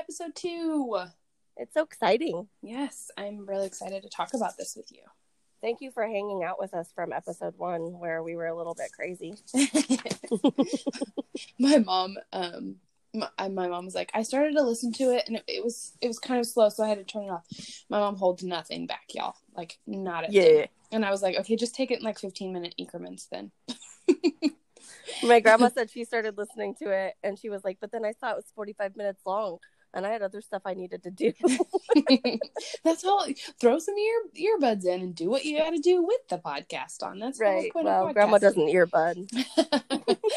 episode two. It's so exciting. Yes, I'm really excited to talk about this with you. Thank you for hanging out with us from episode one, where we were a little bit crazy. my mom, um, my, my mom was like, I started to listen to it, and it, it, was it was kind of slow, so I had to turn it off. My mom holds nothing back, y'all. Like not a yeah. thing. And I was like, okay, just take it in like 15 minute increments then. my grandma said she started listening to it, and she was like, but then I saw it was 45 minutes long and I had other stuff I needed to do. That's all. Throw some ear earbuds in and do what you got to do with the podcast on. That's right. Well, grandma doesn't earbud.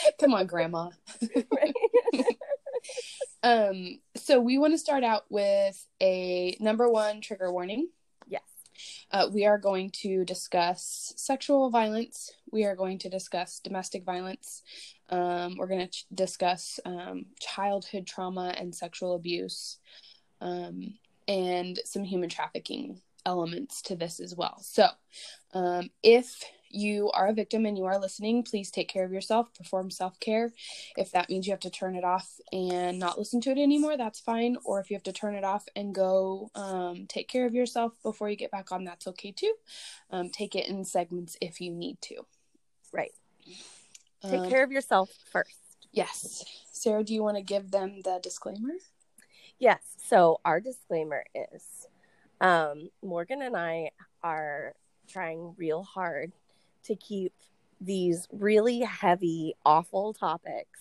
Come on, grandma. um. So we want to start out with a number one trigger warning. Yes. Uh, we are going to discuss sexual violence. We are going to discuss domestic violence. Um, we're going to ch- discuss um, childhood trauma and sexual abuse, um, and some human trafficking elements to this as well. So, um, if you are a victim and you are listening, please take care of yourself, perform self care. If that means you have to turn it off and not listen to it anymore, that's fine. Or if you have to turn it off and go um, take care of yourself before you get back on, that's okay too. Um, take it in segments if you need to. Right. Take um, care of yourself first. Yes. Sarah, do you want to give them the disclaimer? Yes. So, our disclaimer is um, Morgan and I are trying real hard to keep these really heavy, awful topics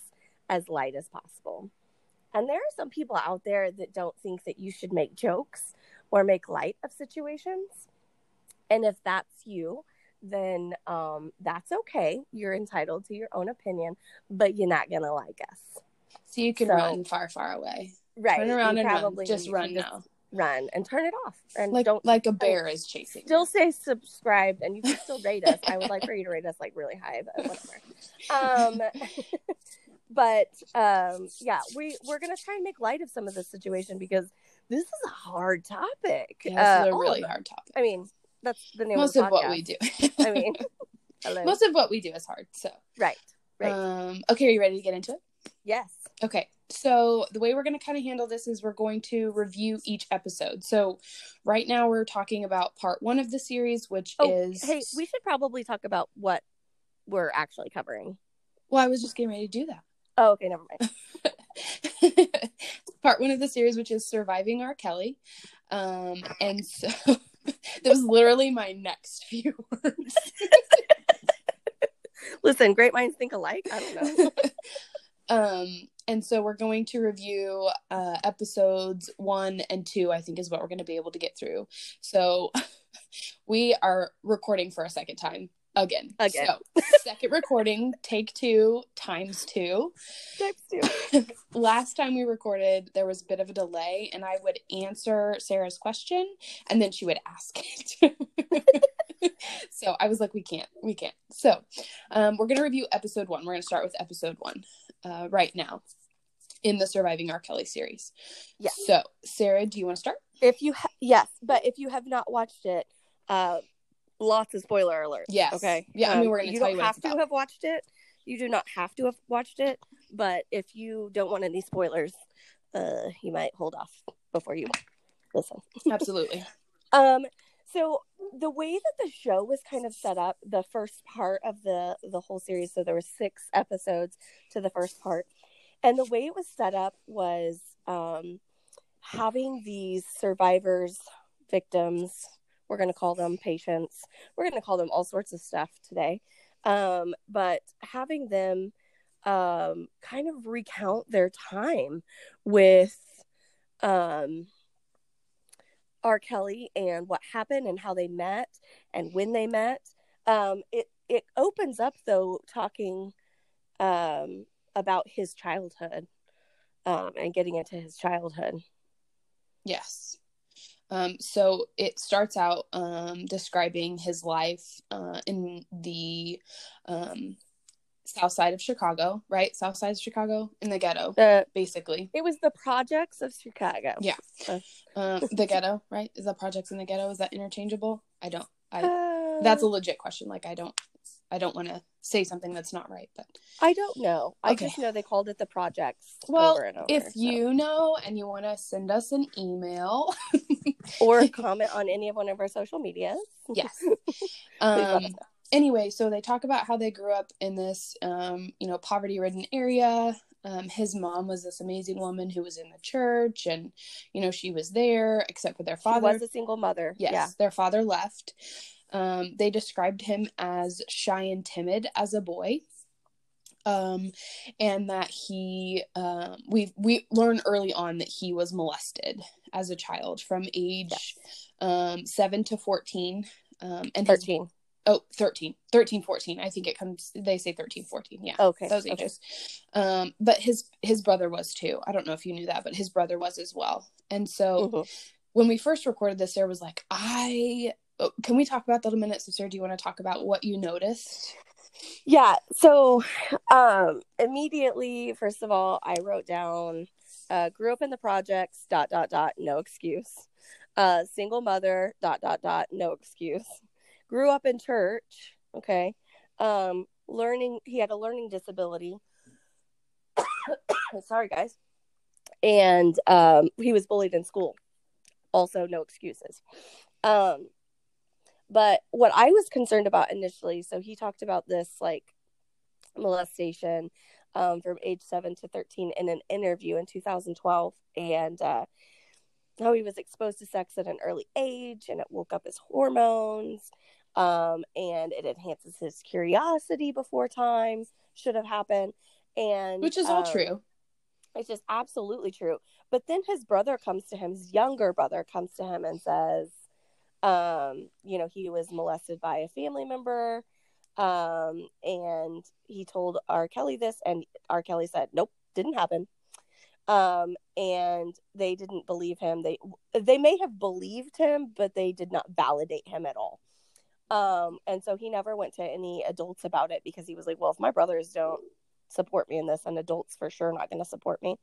as light as possible. And there are some people out there that don't think that you should make jokes or make light of situations. And if that's you, then um, that's okay. You're entitled to your own opinion, but you're not gonna like us. So you can so, run far, far away. Right. Turn around and run. Just run now. Run and turn it off. And like, don't like a bear is chasing. Still say subscribe, and you can still rate us. I would like for you to rate us like really high, but whatever. Um, but um, yeah, we we're gonna try and make light of some of the situation because this is a hard topic. Yeah, uh, a really hard topic. I mean, that's the name most of, of what we do. I mean, most of what we do is hard. So right, right. Um, okay, are you ready to get into it? Yes. Okay. So the way we're going to kind of handle this is we're going to review each episode. So right now we're talking about part one of the series, which oh, is hey, we should probably talk about what we're actually covering. Well, I was just getting ready to do that. Oh, okay, never mind. part one of the series, which is surviving R. Kelly, um, and so that was literally my next few words. Listen, great minds think alike. I don't know. um, and so we're going to review uh, episodes one and two. I think is what we're going to be able to get through. So we are recording for a second time again. Again. So, second recording, take two, times two. Times two. Last time we recorded, there was a bit of a delay, and I would answer Sarah's question, and then she would ask it. so I was like, we can't, we can't. So um, we're going to review episode one. We're going to start with episode one uh, right now in the Surviving R. Kelly series. Yes. So, Sarah, do you want to start? If you, ha- yes, but if you have not watched it, uh, lots of spoiler alerts. Yes. Okay. Yeah. I mean, we're going to tell you. You don't have to have watched it. You do not have to have watched it. But if you don't want any spoilers, uh, you might hold off before you listen. Absolutely. um. So the way that the show was kind of set up, the first part of the the whole series, so there were six episodes to the first part, and the way it was set up was um, having these survivors, victims, we're going to call them patients. We're going to call them all sorts of stuff today. Um, but having them um, kind of recount their time with um, R. Kelly and what happened and how they met and when they met. Um, it it opens up though talking um, about his childhood um, and getting into his childhood. Yes. Um, so it starts out um, describing his life uh, in the um, south side of Chicago, right? South side of Chicago in the ghetto, the, basically. It was the projects of Chicago. Yeah. Uh, um, the ghetto, right? Is that projects in the ghetto? Is that interchangeable? I don't. I. Uh, that's a legit question. Like I don't. I don't want to say something that's not right, but I don't know. I Okay. just know they called it the projects well, over and over. if so- you know and you want to send us an email, or comment on any of one of our social medias, yes. Um, anyway, so they talk about how they grew up in this, um, you know, poverty-ridden area. Um, his mom was this amazing woman who was in the church, and you know, she was there, except for their She father. was a single mother. Yes, Yeah. their father left. Um, they described him as shy and timid as a boy. Um, and that he, um, we we learn early on that he was molested as a child from age um, seven to fourteen. Um, and his, oh, 13, 13, 14. I think it comes, they say 13, 14. Yeah Okay. those okay. ages. Um, but his his brother was too. I don't know if you knew that, but his brother was as well. And so Mhm. when we first recorded this, there was like, "I oh, can we talk about that a minute?" sister? Do you want to talk about what you noticed? Yeah. So, um, immediately, first of all, I wrote down, uh, grew up in the projects, dot, dot, dot, no excuse. Uh, single mother, dot, dot, dot, no excuse. Grew up in church. Okay. Um, learning, he had a learning disability. Sorry, guys. And, um, he was bullied in school. Also, no excuses. Um, but what I was concerned about initially, so he talked about this like molestation um, from age 7 to 13 in an interview in 2012 and uh, how he was exposed to sex at an early age and it woke up his hormones um, and it enhances his curiosity before time should have happened. And Which is all um, true. it's just absolutely true. But then his brother comes to him, his younger brother comes to him and says, um, you know, he was molested by a family member. Um, and he told R. Kelly this, and R. Kelly said, Nope, didn't happen. Um, and they didn't believe him. They they may have believed him, but they did not validate him at all. Um, and so he never went to any adults about it because he was like, Well, if my brothers don't support me in this, and adults for sure not going to support me.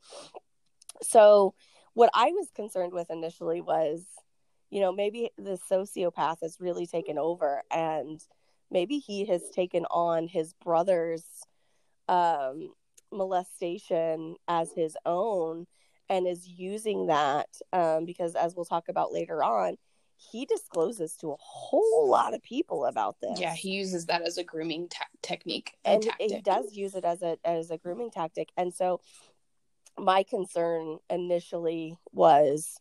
So, what I was concerned with initially was, you know, maybe the sociopath has really taken over, and maybe he has taken on his brother's um, molestation as his own and is using that um, because, as we'll talk about later on, he discloses to a whole lot of people about this Yeah, he uses that as a grooming ta- technique. And tactic. he does use it as a as a grooming tactic and so my concern initially was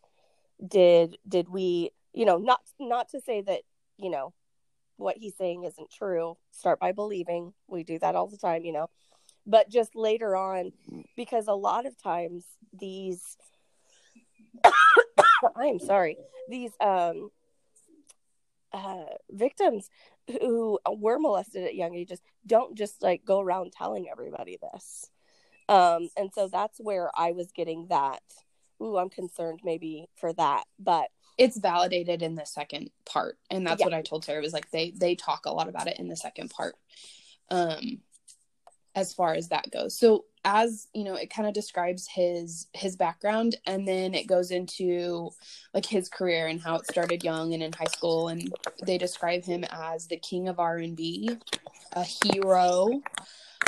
did did we you know not not to say that you know what he's saying isn't true. Start by believing. We do that all the time you know. But just later on because a lot of times these i'm sorry these um uh victims who were molested at young ages don't just like go around telling everybody this. Um and so that's where i was getting that ooh i'm concerned maybe for that but it's validated in the second part, and that's Yeah. what I told Sarah. Was like they they talk a lot about it in the second part. Um, as far as that goes. So as you know, it kind of describes his his background, and then it goes into like his career and how it started young and in high school, and they describe him as the king of R and B, a hero.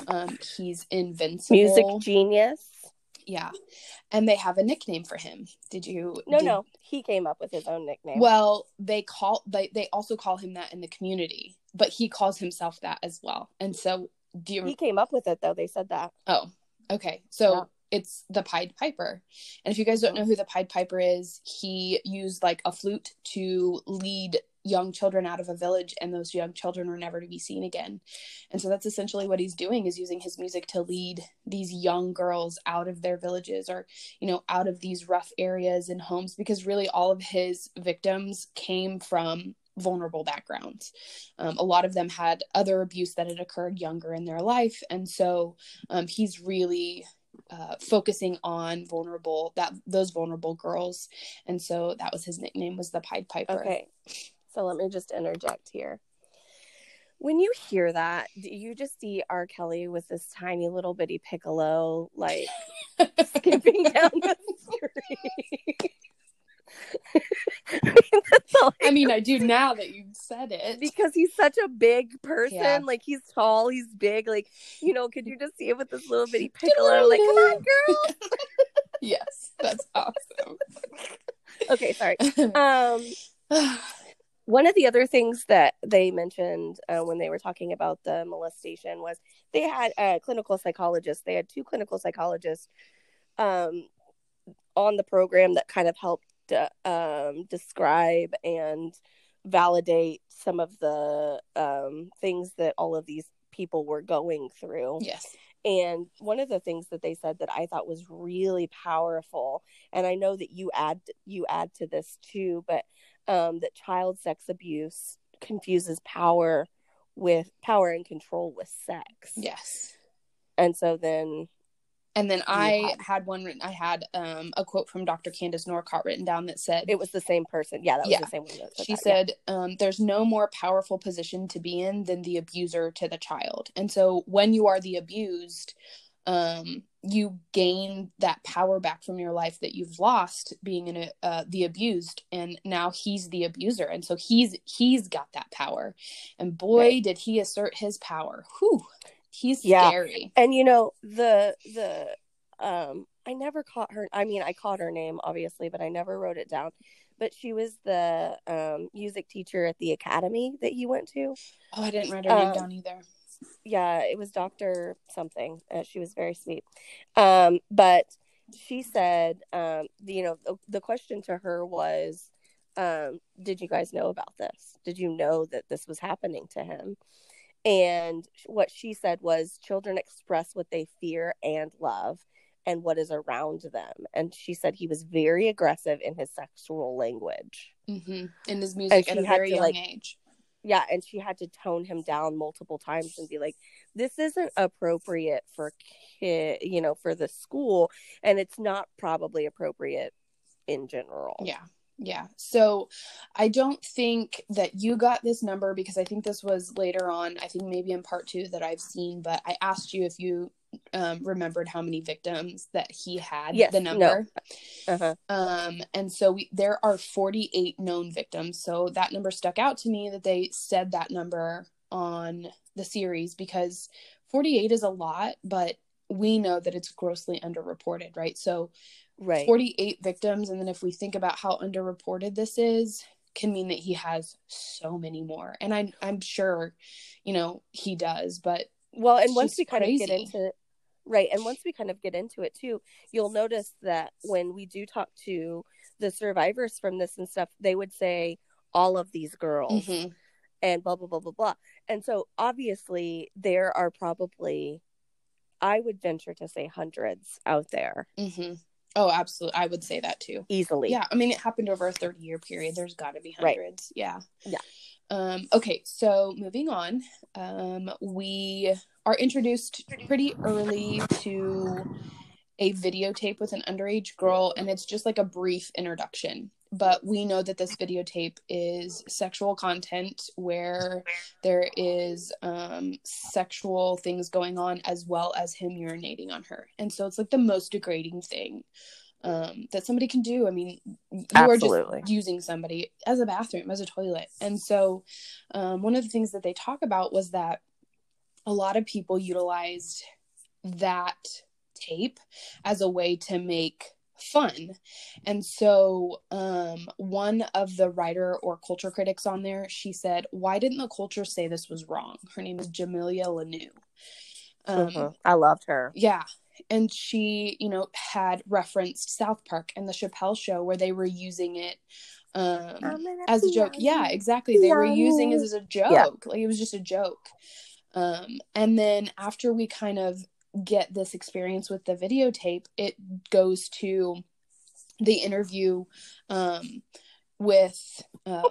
Um, he's invincible. music genius yeah, and they have a nickname for him. Did you? no did- no he came up with his own nickname Well, they call they they also call him that in the community, but he calls himself that as well. And so, do you? he came up with it though they said that Oh, okay. So Yeah. it's the Pied Piper. And if you guys don't mm-hmm. know who the Pied Piper is, he used like a flute to lead young children out of a village and those young children were never to be seen again. And so that's essentially what he's doing is using his music to lead these young girls out of their villages or, you know, out of these rough areas and homes because really all of his victims came from vulnerable backgrounds. Um, a lot of them had other abuse that had occurred younger in their life. And so um, he's really uh, focusing on vulnerable that those vulnerable girls and so that was his nickname was the pied piper okay so let me just interject here when you hear that do you just see r kelly with this tiny little bitty piccolo like skipping down the street I mean, I mean, I do now that you've said it. because he's such a big person. Yeah. Like he's tall, he's big. Like you know, could you just see him with this little bitty piccolo? Like, come on, girl. yes, that's awesome. Okay, sorry. Um, one of the other things that they mentioned uh, when they were talking about the molestation was they had a clinical psychologist. They had two clinical psychologists um, on the program that kind of helped uh, um, describe and validate some of the um, things that all of these people were going through. yes. And one of the things that they said that I thought was really powerful, and I know that you add you add to this too, but um, that child sex abuse confuses power with power and control with sex. Yes. And so then, And then I had- had one written, I had um, a quote from Dr. Candice Norcott written down that said, it was the same person. Yeah, that was Yeah. the same one. She that, yeah. said um, there's no more powerful position to be in than the abuser to the child and so when you are the abused um, you gain that power back from your life that you've lost being in a, uh, the abused and now he's the abuser and so he's he's got that power and boy Right. did he assert his power whew he's Yeah. scary And you know the the um I never caught her. I mean, I caught her name obviously, but I never wrote it down. But she was the um, music teacher at the academy that he went to. oh i didn't write her name Um, down either yeah, it was Dr. something. Uh, she was very sweet. Um, but she said, um, the, you know, the, the question to her was, um, did you guys know about this? Did you know that this was happening to him? And what she said was, children express what they fear and love and what is around them. And she said he was very aggressive in his sexual language. hmm in his music at a very young like, age yeah and she had to tone him down multiple times and be like this isn't appropriate for kid you know for the school and it's not probably appropriate in general Yeah. Yeah. So I don't think that you got this number because I think this was later on, I think maybe in part two that I've seen, but I asked you if you um, remembered how many victims that he had, Yes, the no. number. uh-huh Um, and so we, there are 48 known victims. So that number stuck out to me that they said that number on the series because 48 is a lot, but we know that it's grossly underreported, right? So right 48 victims and then if we think about how underreported this is can mean that he has so many more and i'm i'm sure you know he does but well and once we kind of get crazy. into right and once we kind of get into it too you'll notice that when we do talk to the survivors from this and stuff they would say all of these girls mhm, and blah blah blah blah blah. And so obviously there are probably I would venture to say hundreds out there mhm. oh absolutely i would say that too easily. yeah i mean it happened over a 30 year period there's got to be Right. hundreds yeah Yeah. um okay so moving on um we are introduced pretty early to a videotape with an underage girl and it's just like a brief introduction. But we know that this videotape is sexual content where there is um, sexual things going on as well as him urinating on her. And so it's like the most degrading thing um, that somebody can do. I mean you Absolutely. are just using somebody as a bathroom as a toilet. And so um, one of the things that they talk about was that a lot of people utilized that tape as a way to make fun. And so um one of the writer or culture critics on there, she said, "Why didn't the culture say this was wrong?" Her name is Jamilah Lemieux. Um Mhm. I loved her. yeah. And she, you know, had referenced South Park and the Chappelle show where they were using it um as a joke. Yeah, exactly. They were using it as a joke. Yeah. Like it was just a joke. Um, and then after we kind of get this experience with the videotape, it goes to the interview um, with uh,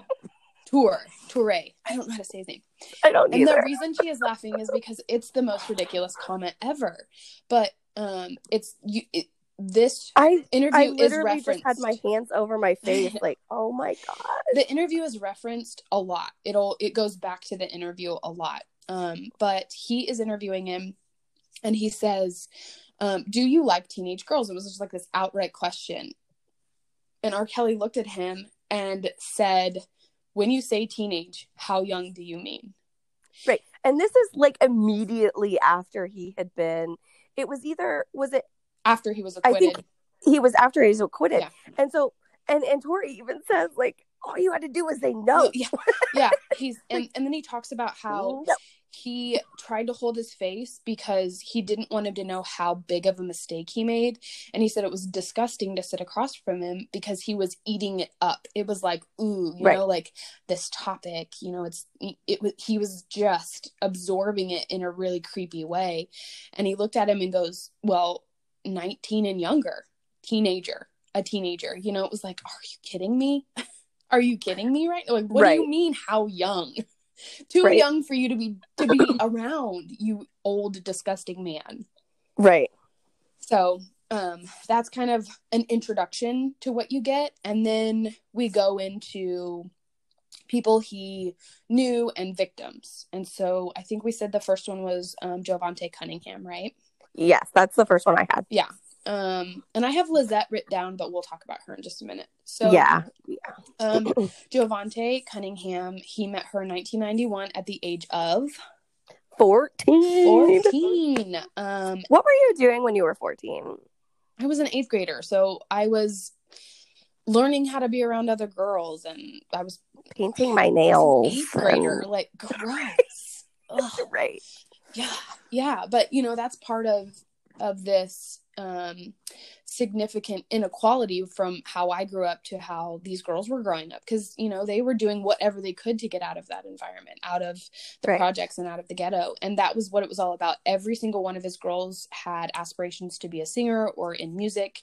Tour Toure. I don't know how to say his name. I don't And the reason she is laughing is because it's the most ridiculous comment ever. But um, it's you. It, this I interview I is literally referenced. just had my hands over my face, like, oh my god. the interview is referenced a lot it'll it goes back to the interview a lot um but he is interviewing him and he says um do you like teenage girls it was just like this outright question and r kelly looked at him and said when you say teenage, how young do you mean? Right. And this is like immediately after he had been it was either was it After he was I acquitted. think he was after he was acquitted. Yeah. And so and and Tori even says like all you had to do was say no. Yeah, yeah. He's and, and then he talks about how No. He tried to hold his face because he didn't want him to know how big of a mistake he made. And he said it was disgusting to sit across from him because he was eating it up. It was like, ooh, you Right. know, like this topic, you know, it's it was he was just absorbing it in a really creepy way. And he looked at him and goes, Well, 19 and younger, teenager, a teenager. You know, it was like, Are you kidding me? Are you kidding me right? Like, what do you mean how young? Too Right. young for you to be to be around, you old disgusting man. Right. So, um that's kind of an introduction to what you get and then we go into people he knew and victims. And so I think we said the first one was um Jovante Cunningham, right? Yes, that's the first one I had. Yeah. Um and I have Lizette written down, but we'll talk about her in just a minute. So yeah. um Jovante Cunningham, he met her in 1991 at the age of 14. 14. Um, What were you doing when you were 14? I was an eighth grader, so I was learning how to be around other girls, and I was Painting my nails. eighth grader. and- Like, gross. Right. Yeah, yeah, but you know that's part of of this um significant inequality from how I grew up to how these girls were growing up. Because you know they were doing whatever they could to get out of that environment out of the Right. projects and out of the ghetto. And that was what it was all about. Every single one of his girls had aspirations to be a singer or in music.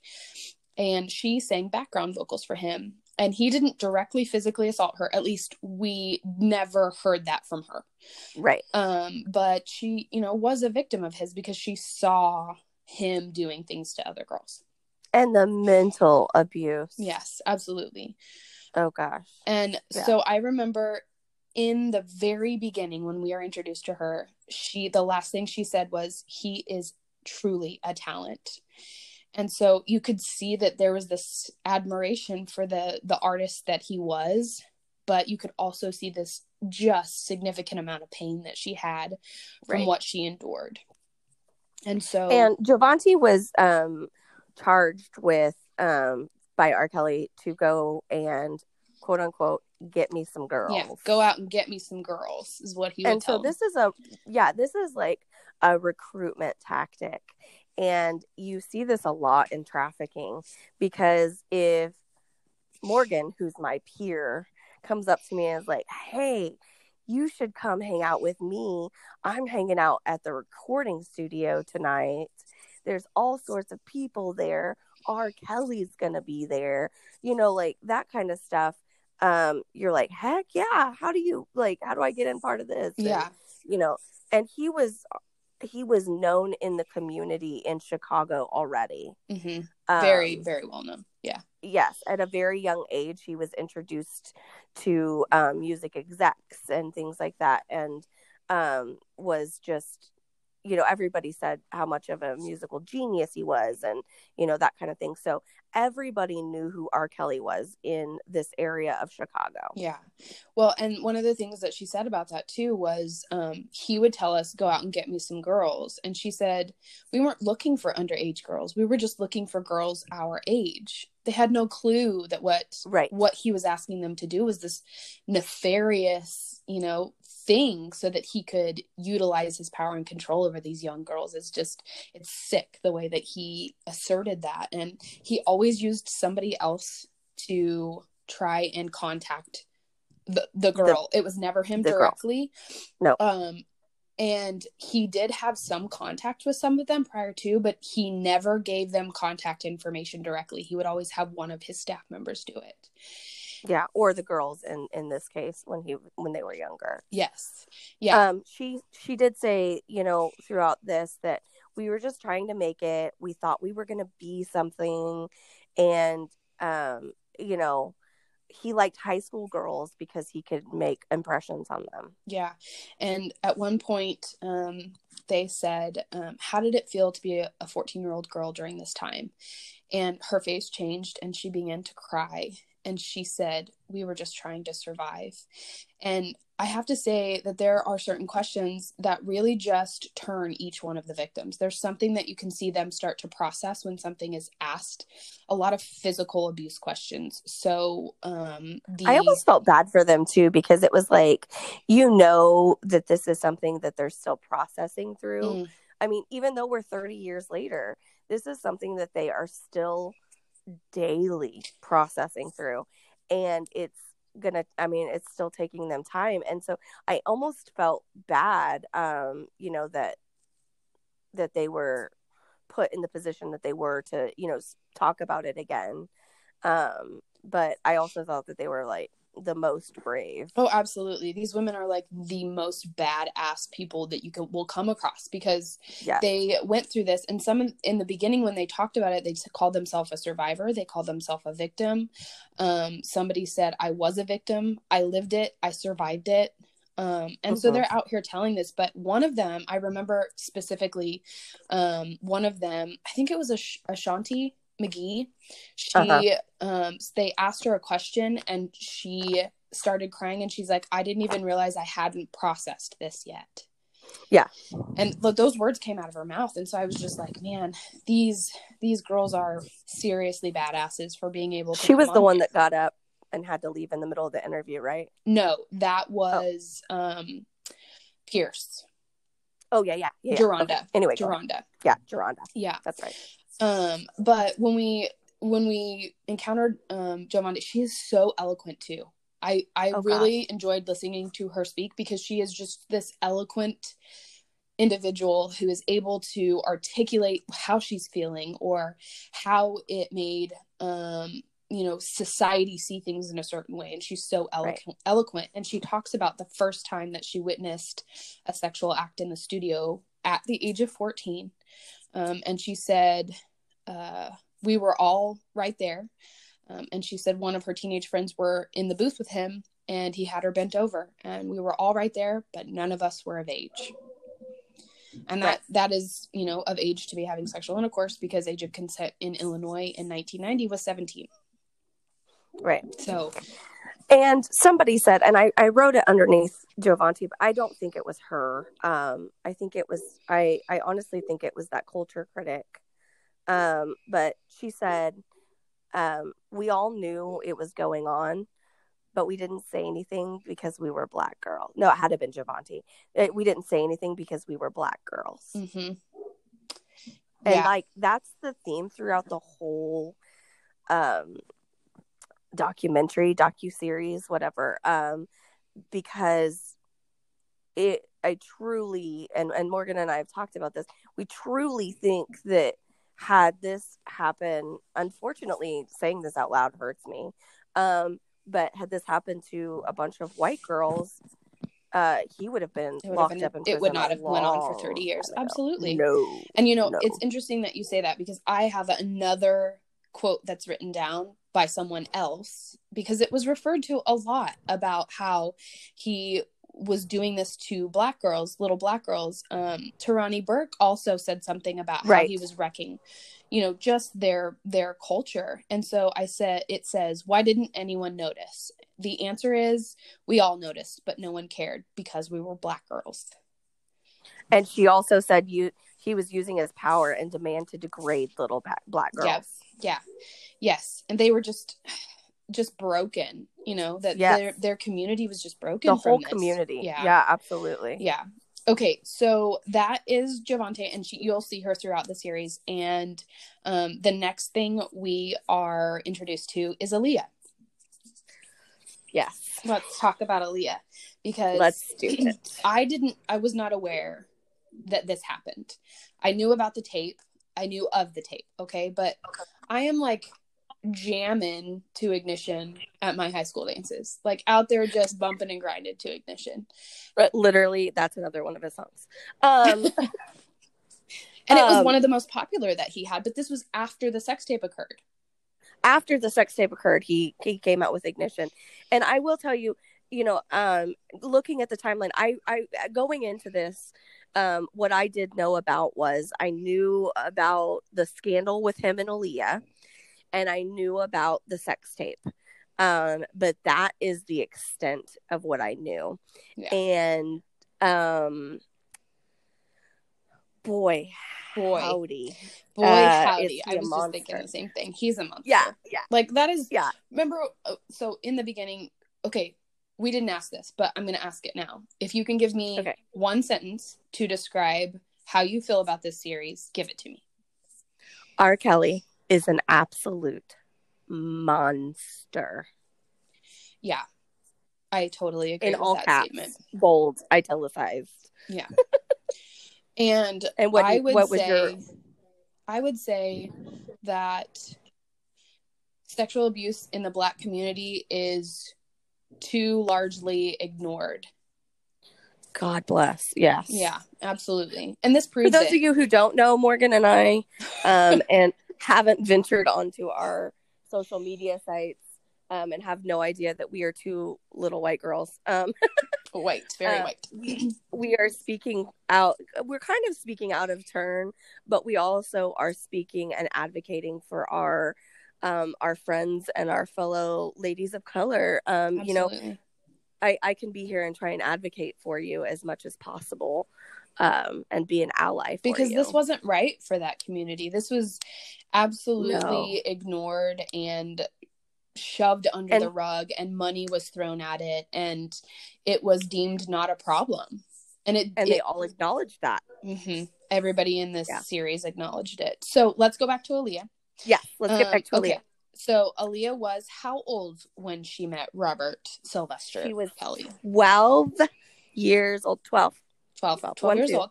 And she sang background vocals for him. And he didn't directly physically assault her. At least we never heard that from her. Right. um but she you know was a victim of his because she saw him doing things to other girls And the mental abuse. yes absolutely Oh gosh. and Yeah. so i remember in the very beginning when we are introduced to her she the last thing she said was he is truly a talent and so you could see that there was this admiration for the the artist that he was but you could also see this just significant amount of pain that she had from Right. what she endured and so And Giovanni was um charged with um by R. Kelly to go and quote unquote get me some girls. yeah go out and get me some girls is what he would and so this is a yeah this is like a recruitment tactic and you see this a lot in trafficking because if morgan who's my peer comes up to me and is like hey you should come hang out with me. I'm hanging out at the recording studio tonight. There's all sorts of people there. R. Kelly's gonna be there you know like that kind of stuff. Um you're like heck yeah how do you like how do i get in part of this? And, yeah. you know and he was he was known in the community in chicago already. Hmm Um, very very well known. Yeah yes at a very young age he was introduced to um, music execs and things like that and um, was just you know everybody said how much of a musical genius he was and you know that kind of thing. So everybody knew who r kelly was in this area of chicago Yeah. Well, and one of the things that she said about that too was um, he would tell us, go out and get me some girls. And she said, we weren't looking for underage girls. We were just looking for girls our age. They had no clue that what right what he was asking them to do was this nefarious, you know, thing so that he could utilize his power and control over these young girls is just it's sick the way that he asserted that and he always used somebody else to try and contact the the girl. It was never him the girl. directly. No. um and he did have some contact with some of them prior to but he never gave them contact information directly. He would always have one of his staff members do it. Yeah or the girls in in this case when he when they were younger. Yes. Yeah. Um she she did say you know throughout this that we were just trying to make it we thought we were going to be something and um you know he liked high school girls because he could make impressions on them Yeah. And at one point, um, they said, um, How did it feel to be a 14 year old girl during this time? And her face changed and she began to cry. and she said, We were just trying to survive. And I have to say that there are certain questions that really just turn each one of the victims. There's something that you can see them start to process when something is asked. A lot of physical abuse questions. So, um, the... I almost felt bad for them too because it was like, you know, that this is something that they're still processing through. Mm. I mean, even though we're 30 years later, this is something that they are still daily processing through. And it's gonna i mean it's still taking them time. And so i almost felt bad um you know that that they were put in the position that they were to you know talk about it again. Um but i also thought that they were like the most brave. Oh, absolutely. These women are like the most badass people that you can will come across because yes. they went through this. And some in the beginning when they talked about it, they called themselves a survivor. They called themselves a victim. Um, somebody said, "I was a victim. I lived it. I survived it." Um, and so uh-huh. they're out here telling this, but one of them, I remember specifically, um, one of them, I think it was a Ashanti McGee. She uh-huh. um they asked her a question and she started crying and she's like, I didn't even realize I hadn't processed this yet. Yeah. And look, those words came out of her mouth. And so I was just like, man, these these girls are seriously badasses for being able to She was the one that got up and had to leave in the middle of the interview, right? No, that oh. was oh. um Pierce. Oh yeah, yeah, yeah. Geronda. Okay. Anyway, Geronda. Yeah, Geronda. Yeah, that's right. Um, but when we when we encountered um Giovanni, she is so eloquent too. I I oh, really gosh. enjoyed listening to her speak because she is just this eloquent individual who is able to articulate how she's feeling or how it made um you know society see things in a certain way and she's so eloquent right. eloquent and she talks about the first time that she witnessed a sexual act in the studio at the age of 14 um, and she said uh, we were all right there. Um, and she said one of her teenage friends were in the booth with him and he had her bent over and we were all right there, but none of us were of age. And that, that is, you know, of age to be having sexual intercourse because age of consent in Illinois in 1990 was 17. Right. So, and somebody said, and I, I wrote it underneath Giovanni, but I don't think it was her. Um, I think it was, I, I honestly think it was that culture critic um, but she said, um, we all knew it was going on, but we didn't say anything because we were black girls. No, it had to have been. It, we didn't say anything because we were black girls. Mm-hmm. And yeah. like that's the theme throughout the whole um documentary, docu series, whatever. Um, because it I truly and, and Morgan and I have talked about this, we truly think that had this happen, unfortunately, saying this out loud hurts me. Um, but had this happened to a bunch of white girls, uh, he would have been locked been, up in It would not have went on for 30 years. Absolutely. No. And you know, no. it's interesting that you say that because I have another quote that's written down by someone else because it was referred to a lot about how he was doing this to black girls, little black girls. Um, Tarana Burke also said something about how right. he was wrecking, you know, just their their culture. And so I said, it says, why didn't anyone notice? The answer is, we all noticed, but no one cared because we were black girls. And she also said, you he was using his power and demand to degrade little black girls. Yeah, yeah, yes, and they were just just broken you know that yes. their their community was just broken the whole community. Yeah. Yeah absolutely. Yeah. Okay so that is Giovanni, and she, you'll see her throughout the series. And um, the next thing we are introduced to is Aaliyah. Yes. Let's talk about Aaliyah because let's do it. I didn't I was not aware that this happened. I knew about the tape. I knew of the tape okay? But I am like jamming to ignition at my high school dances. Like out there just bumping and grinding to ignition. But literally that's another one of his songs. Um and it was um, one of the most popular that he had but this was after the sex tape occurred. After the sex tape occurred he he came out with ignition. And i will tell you you know um looking at the timeline i i going into this um what i did know about was i knew about the scandal with him and aaliyah and I knew about the sex tape. Um, but that is the extent of what I knew. Yeah. And um boy, Boy, howdy. boy, uh, howdy! I was just thinking the same thing. He's a monster. Yeah, yeah, like that is. yeah. Remember, uh, so in the beginning, okay, we didn't ask this, but I'm going to ask it now. If you can give me Okay. one sentence to describe how you feel about this series, give it to me. R. Kelly is an absolute monster. Yeah, I totally agree In with all that caps, statement. bold, italicized. Yeah. and And what I would what was say, your- I would say that sexual abuse in the Black community is too largely ignored. God bless. Yes. Yeah, absolutely. And this proves For those it. of you who don't know Morgan and I, um, and haven't ventured onto our social media sites, um, and have no idea that we are two little white girls, um, white, very uh, white. we, we are speaking out. We're kind of speaking out of turn, but we also are speaking and advocating for our um, our friends and our fellow ladies of color. Um, you know, I, I can be here and try and advocate for you as much as possible um, and be an ally for because you. this wasn't right for that community. This was absolutely ignored and shoved under And- the rug and money was thrown at it and it was deemed not a problem. And it, and it they all acknowledged that. mhm. everybody in this Yeah. series acknowledged it. So let's go back to Aaliyah. Yeah, let's get Um, back to Aaliyah. okay. So Aaliyah was how old when she met Robert Sylvester She was Kelly? 12 years old, 12. 12, 12, 12 years two. old.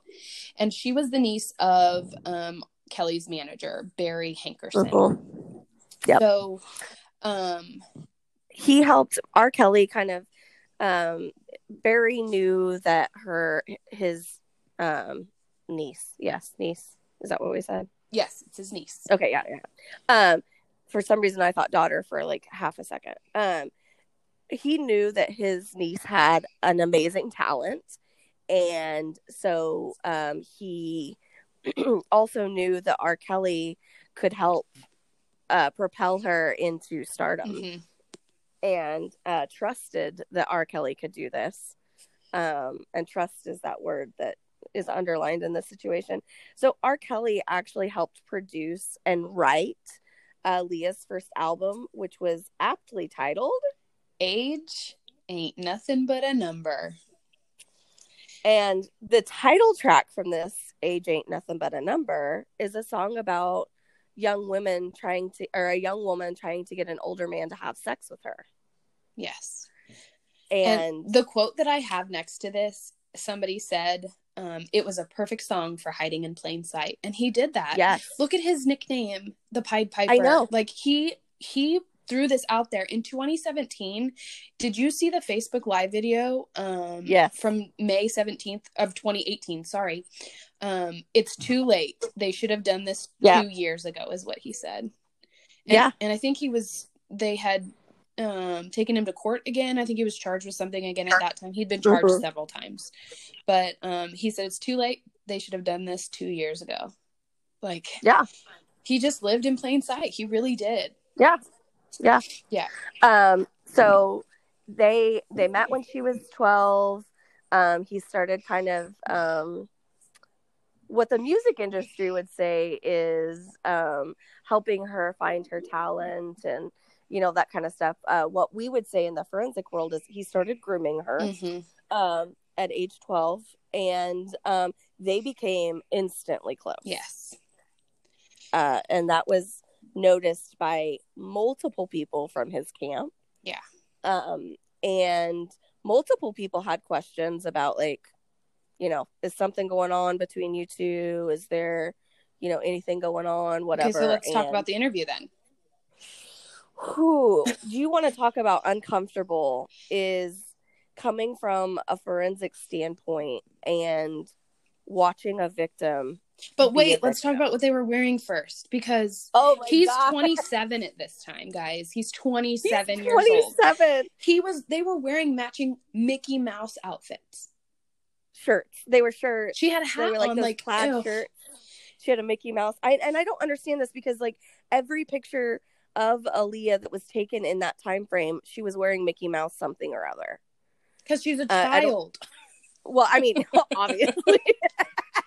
And she was the niece of um, Kelly's manager, Barry Hankerson. Mhm. Yep. So, um, He helped R. Kelly kind of. Um, Barry knew that her his um, niece, yes, niece. Is that what we said? yes, it's his niece. Okay, yeah, yeah. Um, for some reason, I thought daughter for like half a second. Um, he knew that his niece had an amazing talent, and so um, he also knew that R. Kelly could help uh, propel her into stardom, Mhm. and uh, trusted that R. Kelly could do this. Um, and trust is that word that is underlined in this situation. So R. Kelly actually helped produce and write uh, Leah's first album, which was aptly titled. Age ain't nothing but a number. And the title track from this, Age Ain't Nothing But a Number, is a song about young women trying to, or a young woman trying to get an older man to have sex with her. Yes. And, And the quote that I have next to this, somebody said, um, it was a perfect song for hiding in plain sight. And he did that. yes, Look at his nickname, the Pied Piper. I know. Like he he threw this out there in 2017. Did you see the Facebook live video? Um Yes. from May 17th of 2018. Sorry. Um, it's too late. They should have done this Yeah. two years ago, is what he said. And, Yeah. And I think he was they had um taken him to court again. I think he was charged with something again at that time. He'd been charged Mhm. several times. But um he said it's too late. They should have done this two years ago. Like yeah, he just lived in plain sight. He really did. yeah, yeah, Yeah. Um, so they they met when she was twelve. Um, he started kind of um, what the music industry would say is um, helping her find her talent and you know that kind of stuff. Uh, what we would say in the forensic world is he started grooming her Mm-hmm. um, at age twelve, and um, they became instantly close. Yes. uh, and that was noticed by multiple people from his camp. Yeah. Um, and multiple people had questions about like, you know, is something going on between you two? Is there, you know, anything going on? Whatever. Okay, so let's talk about the interview then. who do you want to talk about uncomfortable is coming from a forensic standpoint and watching a victim But wait, let's talk about what they were wearing first because oh he's God. 27 at this time, guys. He's 27 He's years old. 27 He was they were wearing matching Mickey Mouse outfits. shirts they were shirts She had a they hat were like on like plaid ew. shirts. She had a Mickey Mouse. I and I don't understand this because like every picture of Aaliyah that was taken in that time frame, she was wearing Mickey Mouse something or other. Because she's a Uh, I child. Well, I mean, obviously.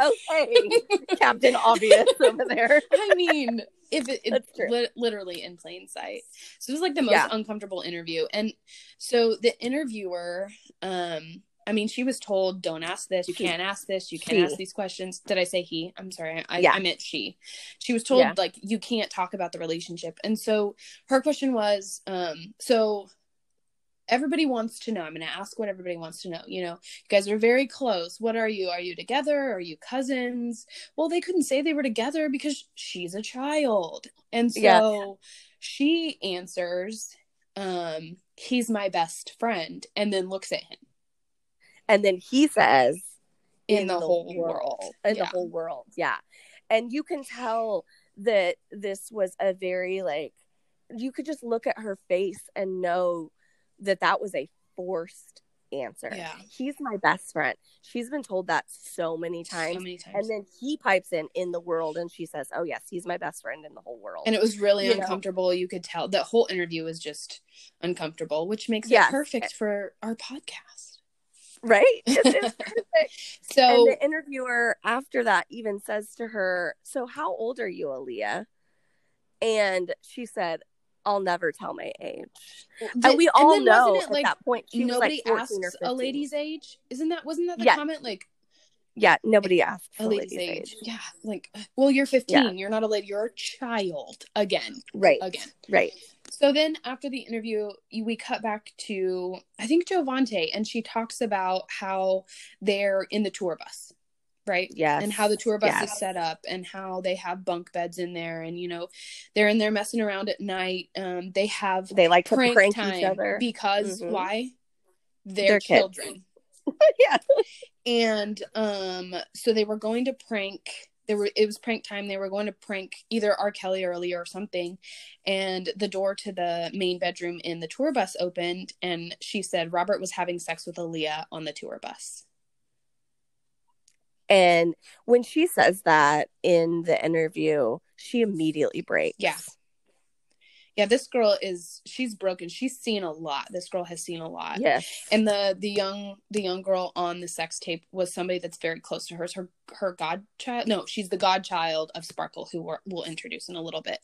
okay, Captain Obvious over there. I mean, if it, it's li- literally in plain sight. So it was like the most Yeah. uncomfortable interview. And so the interviewer, um, I mean, she was told, "Don't ask this. You can't ask this. You can't She. ask these questions." Did I say he? I'm sorry. I, Yeah. I meant she. She was told Yeah. like you can't talk about the relationship. And so her question was, um, so everybody wants to know. I'm going to ask what everybody wants to know. You know, you guys are very close. What are you? Are you together? Are you cousins? Well, they couldn't say they were together because she's a child. And so Yeah. she answers, um, he's my best friend, and then looks at him And then he says, in, the, whole world. in Yeah. the whole world yeah and you can tell that this was a very like you could just look at her face and know that that was a forced answer Yeah. he's my best friend she's been told that so many times so many times. and then he pipes in in the world and she says oh yes he's my best friend in the whole world and it was really you know. uncomfortable. You could tell that whole interview was just uncomfortable, which makes Yes. it perfect for our podcast. right It is perfect. So and the interviewer after that even says to her, So how old are you, Aaliyah? And she said, I'll never tell my age. Did- and we all then know at like that point she nobody was like 14 asks a lady's age? Isn't that wasn't that the Yeah. comment like Yeah, nobody asks a lady's age? Yeah, like well, you're 15. You're not a lady. You're a child again, Right. again. Right. So then after the interview, we cut back to I think Jovante, and she talks about how they're in the tour bus, right? Yes. and how the tour bus Yes. is set up and how they have bunk beds in there and you know they're in there messing around at night um they have They like to prank, prank, time each other. because Mhm. why they're, They're children yeah. and um so they were going to prank they were it was prank time they were going to prank either r kelly or Aaliyah or something and the door to the main bedroom in the tour bus opened and she said robert was having sex with Aaliyah on the tour bus And when she says that in the interview, she immediately breaks. Yeah. yeah this girl is she's broken she's seen a lot this girl has seen a lot Yes. and the the young the young girl on the sex tape was somebody that's very close to hers her her godchild no she's the godchild of sparkle who we're, we'll introduce in a little bit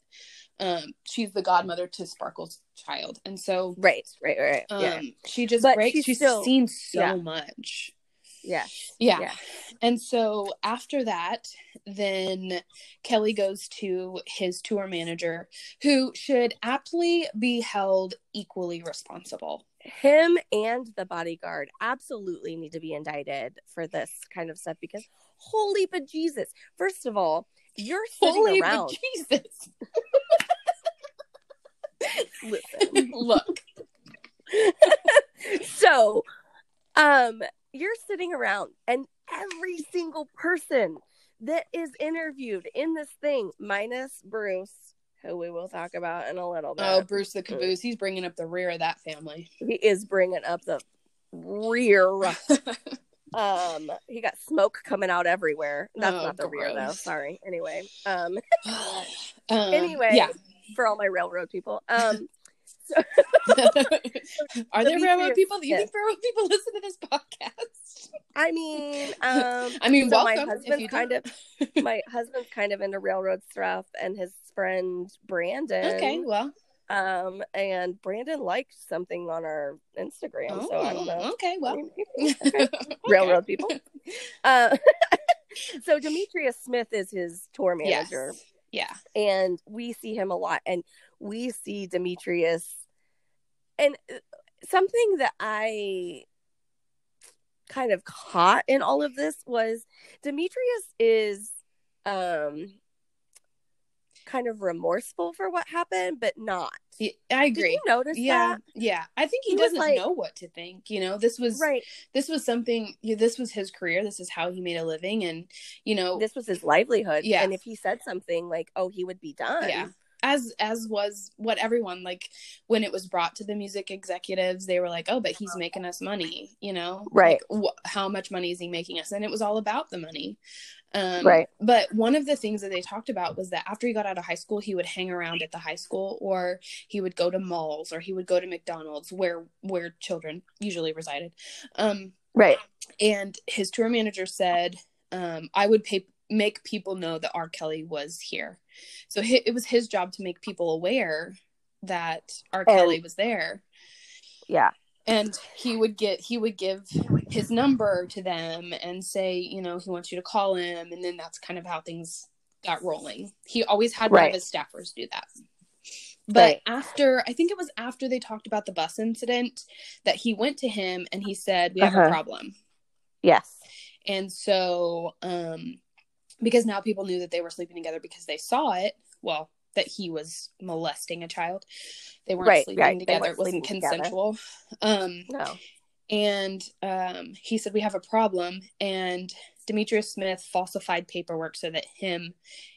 um she's the godmother to sparkle's child and so Right. Right. Right. um yeah. she just But breaks she's she's still- seen so yeah. much Yes. yeah. Yeah. And so after that, then Kelly goes to his tour manager, who should aptly be held equally responsible. Him and the bodyguard absolutely need to be indicted for this kind of stuff because holy bejesus. First of all, you're sitting Holy around. Jesus. Listen. Look. so um you're sitting around and every single person that is interviewed in this thing minus bruce who we will talk about in a little bit Oh, Bruce the caboose. He's bringing up the rear of that family. he is bringing up the rear um he got smoke coming out everywhere that's Oh, not the rear though sorry anyway um Um, anyway yeah. for all my railroad people um Are there railroad people? Do you think railroad people listen to this podcast? i mean um I mean, so my welcome. if husband's you kind do. of my husband's kind of into railroad stuff and his friend brandon Okay, well, um and brandon liked something on our instagram so i don't know Oh, Okay, well, okay. railroad people uh so demetrius smith is his tour manager Yes. and we see him a lot and we see demetrius and uh, something that i kind of caught in all of this was demetrius is um kind of remorseful for what happened but not Yeah, I did agree. you notice Yeah, that yeah. I think he, He doesn't like- know what to think. You know, this was right this was something. This was his career. This is how he made a living, and you know, this was his livelihood Yeah. and if he said something like oh he would be done Yeah. As as was what everyone like when it was brought to the music executives they were like oh but he's making us money you know Right. like, wh- how much money is he making us and it was all about the money um Right. but one of the things that they talked about was that after he got out of high school he would hang around at the high school or he would go to malls or he would go to mcdonald's where where children usually resided um Right. and his tour manager said um, i would pay make people know that r. Kelly was here. So it was his job to make people aware that r. And- kelly was there. Yeah. and he would get he would give his number to them and say you know he wants you to call him. And then that's kind of how things got rolling. He always had one of his staffers do that. But Right. after i think it was after they talked about the bus incident that he went to him and he said we have a Uh-huh. problem. Yes. and so, um, because now people knew that they were sleeping together because they saw it, well, that he was molesting a child. They weren't Right, sleeping right. Together. weren't It wasn't sleeping together. consensual. Um, No. and um, he said, We have a problem. And Demetrius Smith falsified paperwork so that him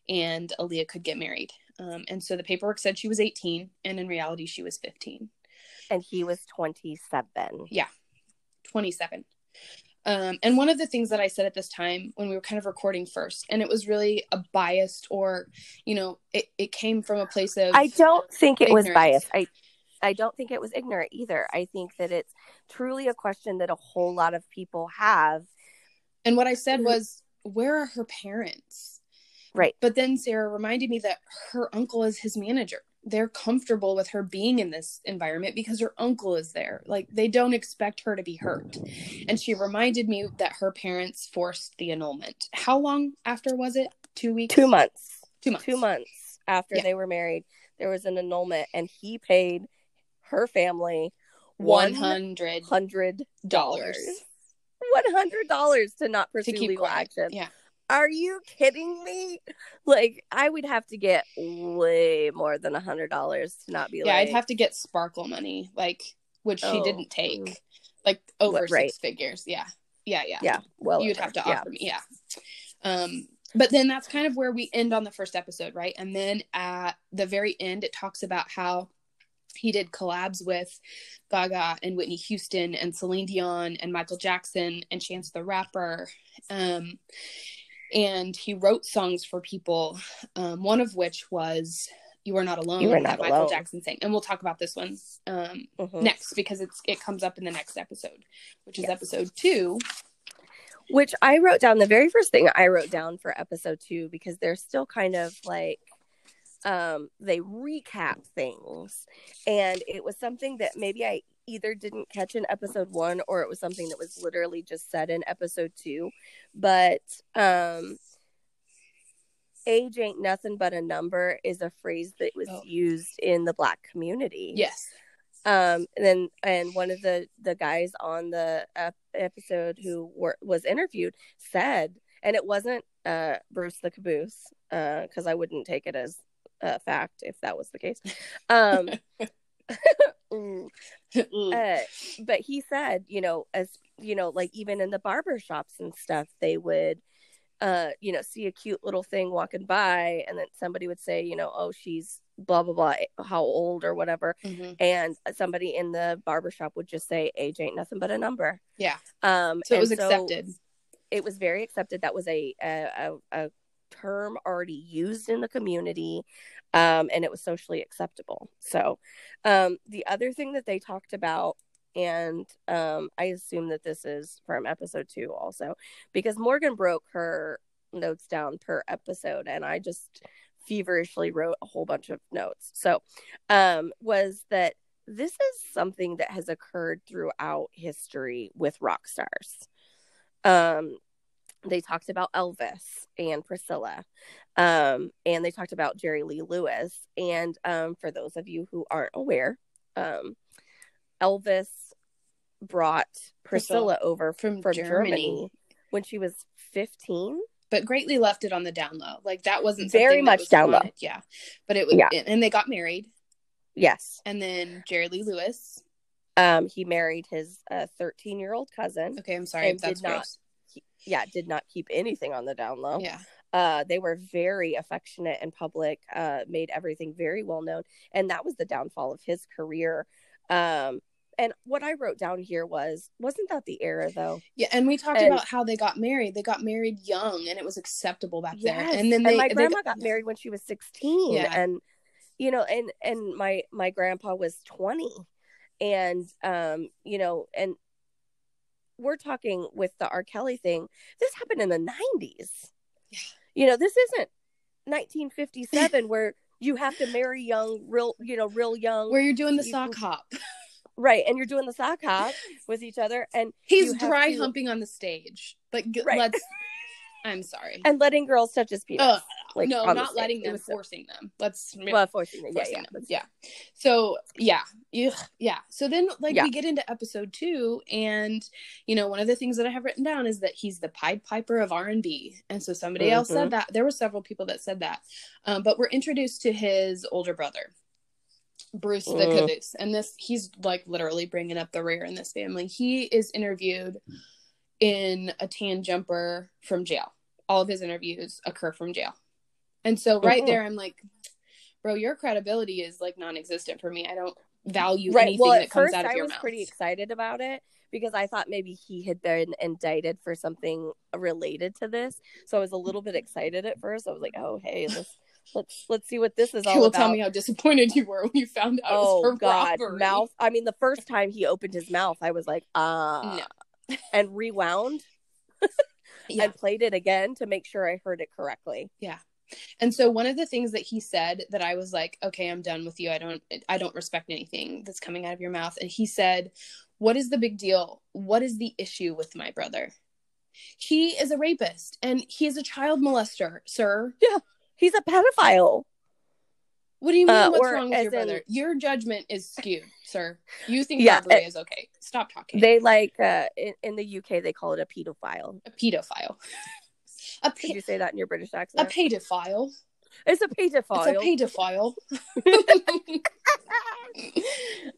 and Aaliyah could get married. Um, and so the paperwork said she was 18, and in reality, she was 15. And he was 27. Yeah, 27. Um, and one of the things that I said at this time when we were kind of recording first, and it was really a biased or, you know, it, it came from a place of I don't think it was biased. I I don't think it was ignorant either. I think that it's truly a question that a whole lot of people have. and what I said was, where are her parents? Right. But then Sarah reminded me that her uncle is his manager. They're comfortable with her being in this environment because her uncle is there. Like they don't expect her to be hurt. And she reminded me that her parents forced the annulment. How long after was it? Two weeks? Two months. Two months. Two months after Yeah. they were married, there was an annulment, and he paid her family One hundred hundred dollars. One hundred dollars to not to pursue keep legal quiet. action. Yeah. Are you kidding me? Like, I would have to get way more than a hundred dollars to not be Yeah, like, I'd have to get sparkle money, like which she Oh, didn't mm. take, like over Right. six figures. Yeah, yeah, yeah. yeah. Well, You'd over. have to yeah. offer me. Yeah. Um, but then that's kind of where we end on the first episode, right? And then at the very end, it talks about how he did collabs with Gaga and Whitney Houston and Celine Dion and Michael Jackson and Chance the Rapper. Um, and he wrote songs for people, um, one of which was "You Are Not Alone" You Are that Not Michael Alone. Jackson sang, and we'll talk about this one um, Mhm. next because it's it comes up in the next episode, which is Yes. episode two. Which I wrote down the very first thing I wrote down for episode two because they're still kind of like um they recap things and it was something that maybe I either didn't catch in episode one or it was something that was literally just said in episode two. But um age ain't nothing but a number is a phrase that was Oh. used in the black community Yes. um and then and one of the the guys on the ep- episode who were, was interviewed said and it wasn't uh bruce the caboose uh because i wouldn't take it as a fact if that was the case um mm, uh, but he said you know as you know like even in the barber shops and stuff they would uh you know see a cute little thing walking by and then somebody would say you know oh she's blah blah blah how old or whatever Mhm. and somebody in the barber shop would just say age ain't nothing but a number Yeah. um So it was accepted. it was very accepted that was a a, a, a term already used in the community um and it was socially acceptable. So um the other thing that they talked about and um i assume that this is from episode two also because morgan broke her notes down per episode and i just feverishly wrote a whole bunch of notes. So um was that this is something that has occurred throughout history with rock stars. Um they talked about Elvis and Priscilla. Um, and they talked about Jerry Lee Lewis. And um, for those of you who aren't aware, um, Elvis brought Priscilla, over from from, Germany. Germany. when she was 15. but greatly left it on the down low. Like that wasn't Very that much was down low. Yeah, but it was. Yeah. and they got married, Yes. and then Jerry Lee Lewis. Um, he married his 13 year old cousin. Okay, I'm sorry that's did not- gross. Yeah, did not keep anything on the down low. Yeah, Uh, they were very affectionate in public, uh, made everything very well known, and that was the downfall of his career. Um, and what I wrote down here was, wasn't that the era though? Yeah, and we talked And- about how they got married. They got married young, and it was acceptable back Yes. there. And then they, my they grandma got married when she was 16 Yeah. and you know and and my my grandpa was 20 and um you know and we're talking with the R. Kelly thing this happened in the 90s Yeah. you know this isn't 1957 where you have to marry young real you know real young where you're doing the you- sock hop. right and you're doing the sock hop with each other and He's dry to- humping on the stage. But g- Right. let's. I'm sorry. and letting girls touch his penis like no, not letting them, so- forcing them. Let's. well forcing yeah forcing yeah them. Yeah. So yeah, Ugh, yeah. So then, like, Yeah. we get into episode two, and you know, one of the things that I have written down is that he's the Pied Piper of R and B, and so somebody else Mhm. said that. There were several people that said that, um, but we're introduced to his older brother. Bruce the Mm. caboose, and this he's like literally bringing up the rear in this family. He is interviewed in a tan jumper from jail. All of his interviews occur from jail, and so right Mhm. there, I'm like, bro, your credibility is like non-existent for me. I don't value right anything well that comes out of i your was mouth. pretty excited about it because i thought maybe he had been indicted for something related to this so i was a little bit excited at first i was like oh hey let's let's let's see what this is all will about tell me how disappointed you were when you found out it was oh for god robbery. mouth i mean the first time he opened his mouth i was like uh and rewound Yeah. and played it again to make sure i heard it correctly Yeah. And so one of the things that he said that I was like, okay, I'm done with you. I don't I don't respect anything that's coming out of your mouth. And he said, "What is the big deal? What is the issue with my brother? He is a rapist and he is a child molester, sir. Yeah. he's a pedophile What do you mean Uh, what's wrong with your in- brother? Your judgment is skewed, sir. You think Yeah, robbery uh, is okay. Stop talking. they like uh in, in the uk they call it a pedophile a pedophile. A, did pe- you say that in your british accent? a pedophile. it's a pedophile It's a pedophile.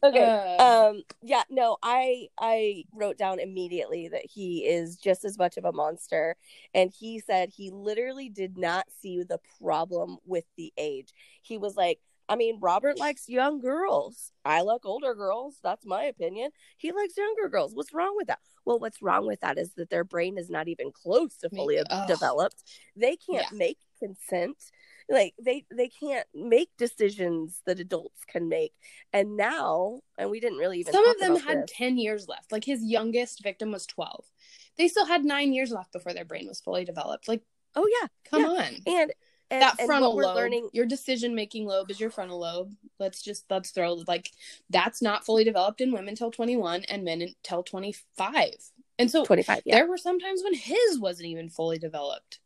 okay Uh, um yeah no i i wrote down immediately that he is just as much of a monster and he said he literally did not see the problem with the age he was like i mean robert likes young girls i like older girls that's my opinion he likes younger girls what's wrong with that well what's wrong with that is that their brain is not even close to fully Ugh. developed they can't Yeah. make consent like they they can't make decisions that adults can make and now and we didn't really even Some of them had this. 10 years left. Like his youngest victim was 12. They still had nine years left before their brain was fully developed. Like, oh yeah come Yeah. on. and and, that frontal lobe, learning your decision making lobe is your frontal lobe. Let's just, let's throw, like, that's not fully developed in women till 21 and men until 25. And so 25 yeah there were some times when his wasn't even fully developed.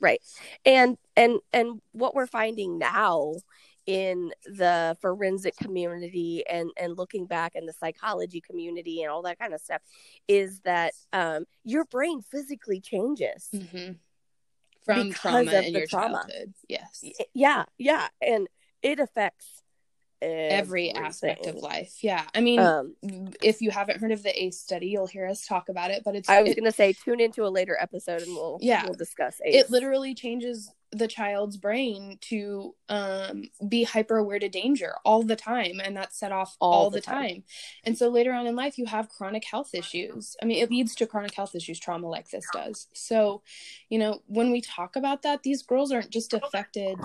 right and and and what we're finding now in the forensic community and and looking back in the psychology community and all that kind of stuff is that um your brain physically changes Mm-hmm. From Because trauma of in the your trauma. childhood. Yes. Yeah yeah and it affects Every aspect of life. Yeah. I mean, um if you haven't heard of the ACE study, you'll hear us talk about it, but it's I was it, gonna say tune into a later episode and we'll Yeah. we'll discuss ACE. it literally changes the child's brain to um be hyper aware to danger all the time and that's set off all, All the, the time. time. and so later on in life you have chronic health issues i mean it leads to chronic health issues trauma like this does so you know when we talk about that these girls aren't just affected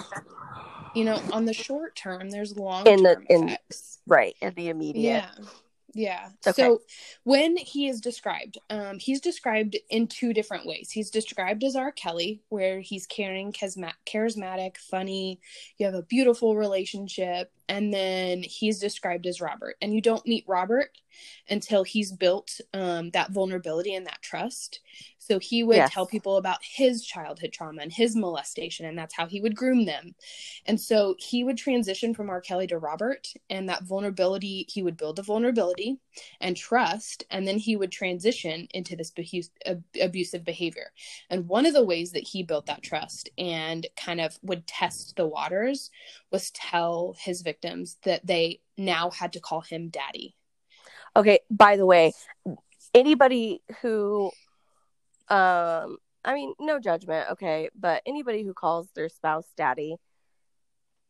you know on the short term there's long In the- in- effects right in the immediate. yeah yeah. Okay. so when he is described um he's described in two different ways. He's described as r. Kelly where he's caring charisma- charismatic funny. You have a beautiful relationship and then he's described as robert and you don't meet robert until he's built um, that vulnerability and that trust so he would Yes. tell people about his childhood trauma and his molestation and that's how he would groom them and so he would transition from R. Kelly to Robert, and that vulnerability, he would build a vulnerability and trust, and then he would transition into this ab- abusive behavior. And one of the ways that he built that trust and kind of would test the waters was tell his victims that they now had to call him daddy. Okay, by the way, anybody who um I mean, no judgment, okay, but anybody who calls their spouse daddy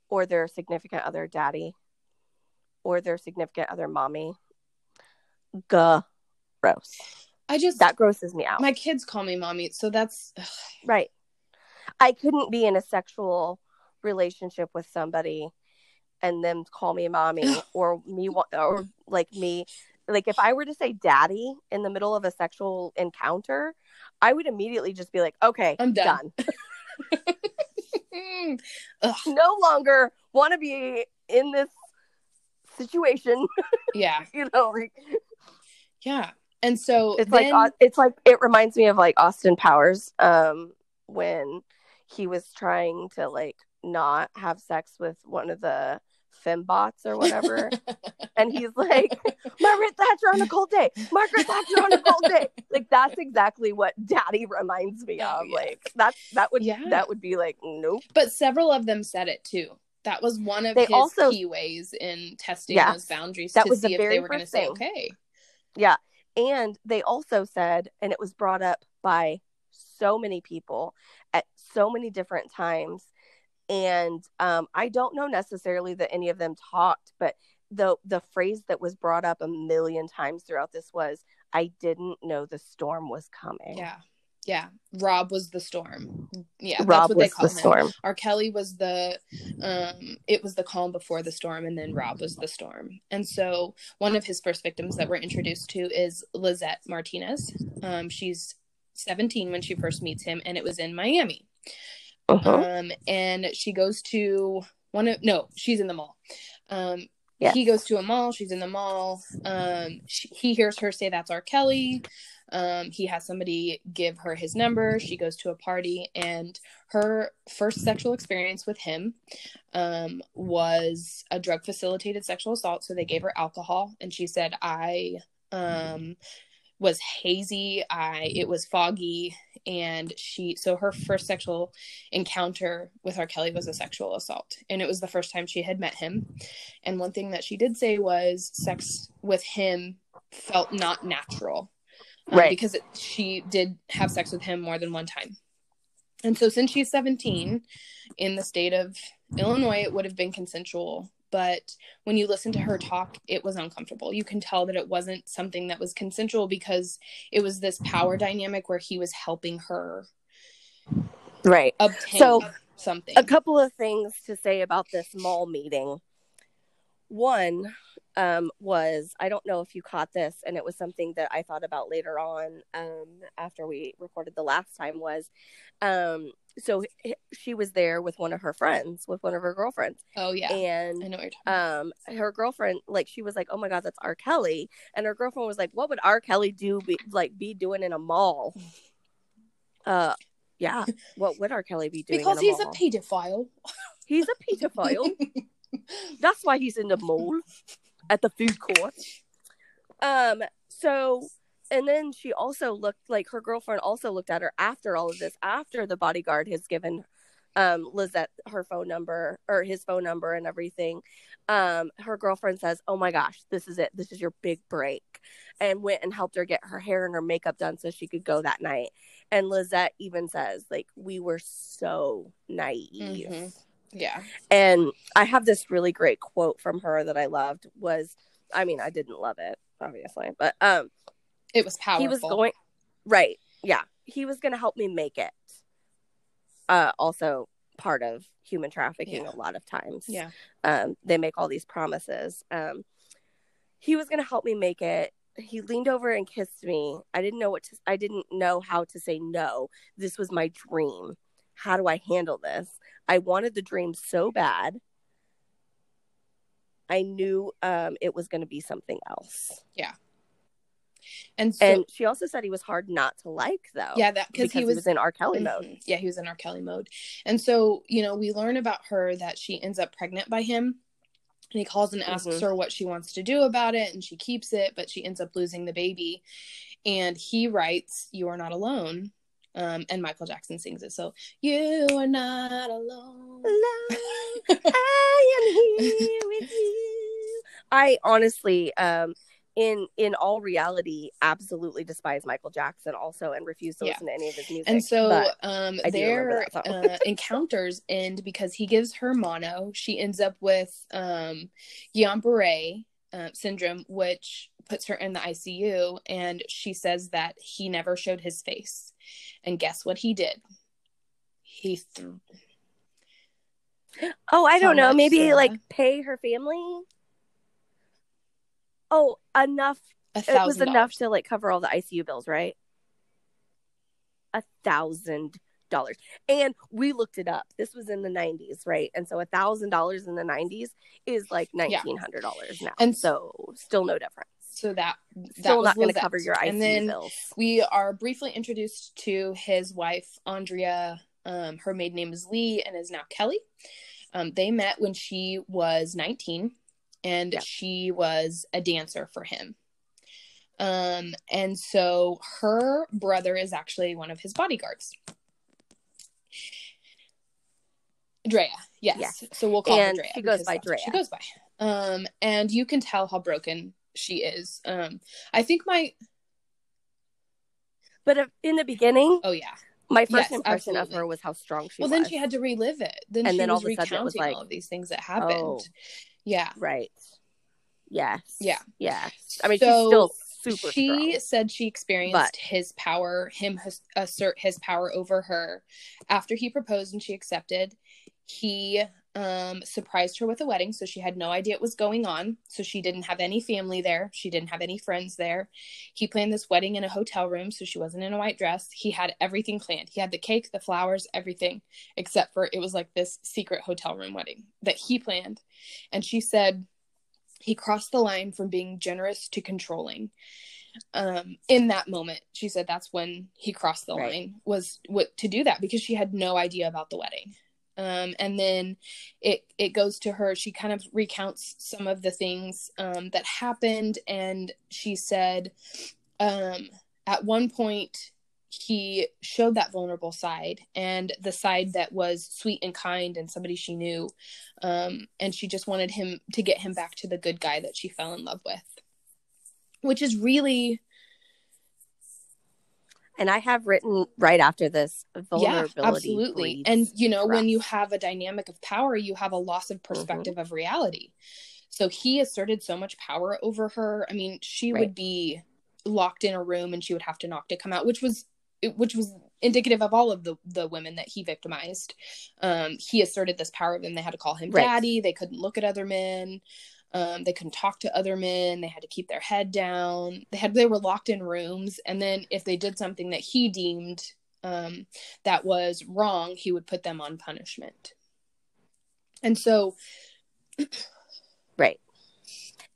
or their significant other daddy or their significant other mommy, Gah. gross. I just That grosses me out. my kids call me mommy, so that's right. I couldn't be in a sexual relationship with somebody and them call me mommy or me or like me like if I were to say daddy in the middle of a sexual encounter, I would immediately just be like, okay, I'm done. Ugh, no longer want to be in this situation. yeah, you know, like yeah. And so it's then, like it's like it reminds me of like Austin Powers, um, when he was trying to like not have sex with one of the fembots or whatever, and he's like, Margaret Thatcher on a cold day, Margaret Thatcher on a cold day. Like that's exactly what Daddy reminds me of. yeah. Like that's that would Yeah. that would be like nope. but several of them said it too. That was one of They his also- key ways in testing Yes. those boundaries That to was the see if they very were going to first say thing. okay. Yeah. And they also said, and it was brought up by so many people at so many different times. And um, I don't know necessarily that any of them talked, but the the phrase that was brought up a million times throughout this was, "I didn't know the storm was coming." Yeah, yeah. Rob was the storm. Yeah, that's Rob what they call the him. storm. R. Kelly was the um it was the calm before the storm and then Rob was the storm. And so one of his first victims that we're introduced to is Lizette Martinez. Um she's 17 when she first meets him and it was in Miami. Mhm. Um and she goes to one of no, she's in the mall. Um he goes to a mall, she's in the mall. Um she, he hears her say that's R. Kelly. Um, he has somebody give her his number. She goes to a party, and her first sexual experience with him um, was a drug facilitated sexual assault. So they gave her alcohol, and she said, I um, was hazy, I it was foggy, and she so her first sexual encounter with R. Kelly was a sexual assault, and it was the first time she had met him. And one thing that she did say was sex with him felt not natural um, Right. because it, she did have sex with him more than one time. And so, since she's 17 in the state of Illinois, it would have been consensual. But when you listen to her talk, it was uncomfortable. You can tell that it wasn't something that was consensual because it was this power dynamic where he was helping her Right. obtain So, something. a couple of things to say about this mall meeting. One um, was I don't know if you caught this, and it was something that I thought about later on um, after we recorded the last time. Was um, so h- she was there with one of her friends, with one of her girlfriends, oh, yeah. I and know what you're talking um, her girlfriend like she was like, "Oh my god, that's R. Kelly," and her girlfriend was like, "What would R. Kelly do? Be, like be doing in a mall?" Uh, yeah. What would R. Kelly be doing? Because in a he's a pedophile. He's a pedophile. That's why he's in the mall at the food court. Um, so and then she also looked like her girlfriend also looked at her after all of this, after the bodyguard has given um Lizette her phone number or his phone number and everything. Um, her girlfriend says, Oh my gosh, this is it. This is your big break. And went and helped her get her hair and her makeup done so she could go that night. And Lizette even says, like, we were so naive. Mhm. Yeah. And I have this really great quote from her that I loved was I mean, I didn't love it, obviously, but um It was powerful. he was going right. Yeah. He was going to help me make it. Uh also part of human trafficking Yeah. a lot of times. Yeah. Um they make all these promises. Um he was going to help me make it. He leaned over and kissed me. I didn't know what to I didn't know how to say no. This was my dream. How do I handle this? I wanted the dream so bad. I knew um, it was going to be something else. Yeah. And so, and she also said he was hard not to like, though. yeah, that because because he was in R. Kelly mode. Mhm. Yeah, he was in R. Kelly mode. And so, you know, we learn about her that she ends up pregnant by him. And he calls and asks Mhm. her what she wants to do about it, and she keeps it, but she ends up losing the baby. And he writes, You are not alone. Um, and Michael Jackson sings it. So, You are not alone. Alone, I am here with you. I honestly, um, in in all reality absolutely despise Michael Jackson also and refuse to Yeah. listen to any of his music. And so um, I do remember their uh, encounters end because he gives her mono. She ends up with um, Guillain-Barré uh, syndrome, which puts her in the ICU. And she says that he never showed his face. And guess what he did? He threw oh, I How don't know, maybe Sarah? like pay her family. Oh, enough it was enough to like cover all the ICU bills, right? A thousand dollars. And we looked it up. This was in the nineties, right? And so a thousand dollars in the nineties is like nineteen hundred dollars now. And And so still no difference. So that that Still was not going to cover your ICU And then bills. we are briefly introduced to his wife andrea um, her maiden name is lee and is now kelly um, they met when she was 19 and Yeah. she was a dancer for him um, and so her brother is actually one of his bodyguards Drea, yes. So we'll call And her Drea. she goes by Drea. She goes by. Um, and you can tell how broken she is. Um, I think my But in the beginning, oh yeah, my first Yes, impression of her was how strong she well, was. Well, then she had to relive it. Then And she then all was of a sudden was recounting like, all of these things that happened. Oh. Yeah. right. Yes. Yeah. Yes. I mean, So, she's still super she strong. said she experienced But- his power, him his, assert his power over her after he proposed and she accepted. He um surprised her with a wedding, so she had no idea it was going on. So she didn't have any family there. She didn't have any friends there. He planned this wedding in a hotel room, so she wasn't in a white dress. He had everything planned. He had the cake, the flowers, everything, except for it was like this secret hotel room wedding that he planned. And she said he crossed the line from being generous to controlling um in that moment she said that's when he crossed the Right. line was what to do that because she had no idea about the wedding um and then it it goes to her. She kind of recounts some of the things um that happened. And she said um at one point he showed that vulnerable side and the side that was sweet and kind and somebody she knew. Um, and she just wanted him to get him back to the good guy that she fell in love with which is really And I have written right after this vulnerability. yeah absolutely and you know when you have a dynamic of power you have a loss of perspective Mm-hmm. of reality so he asserted so much power over her i mean she Right. would be locked in a room and she would have to knock to come out which was which was indicative of all of the the women that he victimized um he asserted this power of them they had to call him Right. daddy they couldn't look at other men um they couldn't talk to other men they had to keep their head down they had they were locked in rooms and then if they did something that he deemed um that was wrong he would put them on punishment and so Right.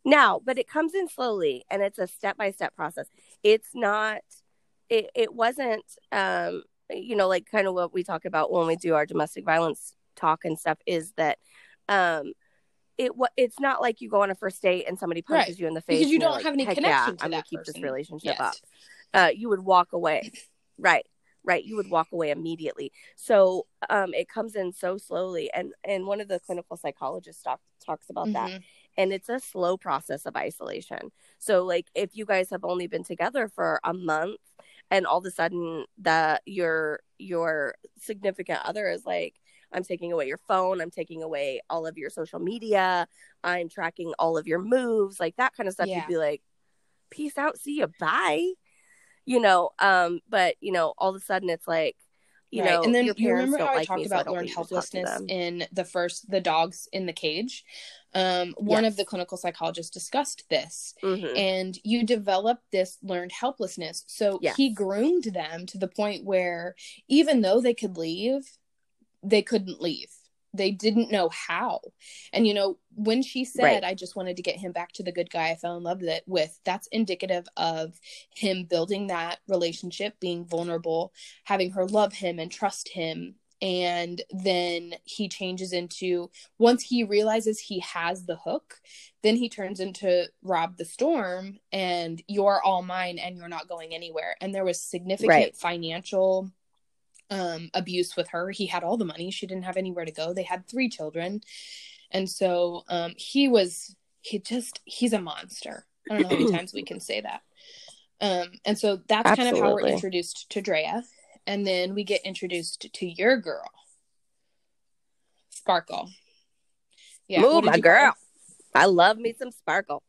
Now, but it comes in slowly and it's a step by step process. It's not it it wasn't um you know like kind of what we talk about when we do our domestic violence talk and stuff is that um it it's not like you go on a first date and somebody punches Right. you in the face because you don't like, have any "Heck connection yeah, to I'm gonna keep person. this relationship Yes. up. Uh you would walk away. Right. Right. You would walk away immediately. So um it comes in so slowly and and one of the clinical psychologists talk, talks about that Mhm. and it's a slow process of isolation. So like if you guys have only been together for a month and all of a sudden the your your significant other is like I'm taking away your phone, I'm taking away all of your social media, I'm tracking all of your moves, like that kind of stuff Yeah. you'd be like peace out, see you, bye. You know, um but you know all of a sudden it's like you right. know and then your you remember how I like talked me, so about don't learned need to talk to helplessness in the first the dogs in the cage um one Yes. of the clinical psychologists discussed this Mhm. and you develop this learned helplessness so Yes. he groomed them to the point where even though they could leave they couldn't leave they didn't know how and you know when she said Right. i just wanted to get him back to the good guy i fell in love with, that's indicative of him building that relationship being vulnerable having her love him and trust him and then he changes into once he realizes he has the hook then he turns into rob the storm and you're all mine and you're not going anywhere and there was significant Right. financial um abuse with her he had all the money she didn't have anywhere to go they had three children and so um he was he just he's a monster I don't know how many times we can say that. Um, and so that's kind of how we're introduced to Drea. And then we get introduced to your girl, Sparkle. Yeah, Move, my you call girl. I love me some sparkle.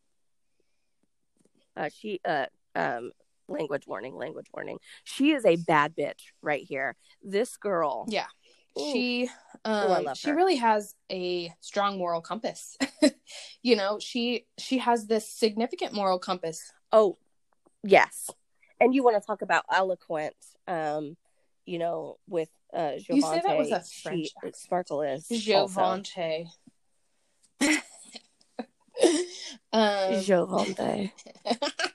Uh, she, uh, um, language warning, language warning. She is a bad bitch right here. This girl. Yeah. She I um love she her. really has a strong moral compass. you know, she she has this significant moral compass. Oh, yes. And you want to talk about eloquent, um, you know, with uh You say that was a Giovante, French she. Sparkle is. Giovante. um Giovante.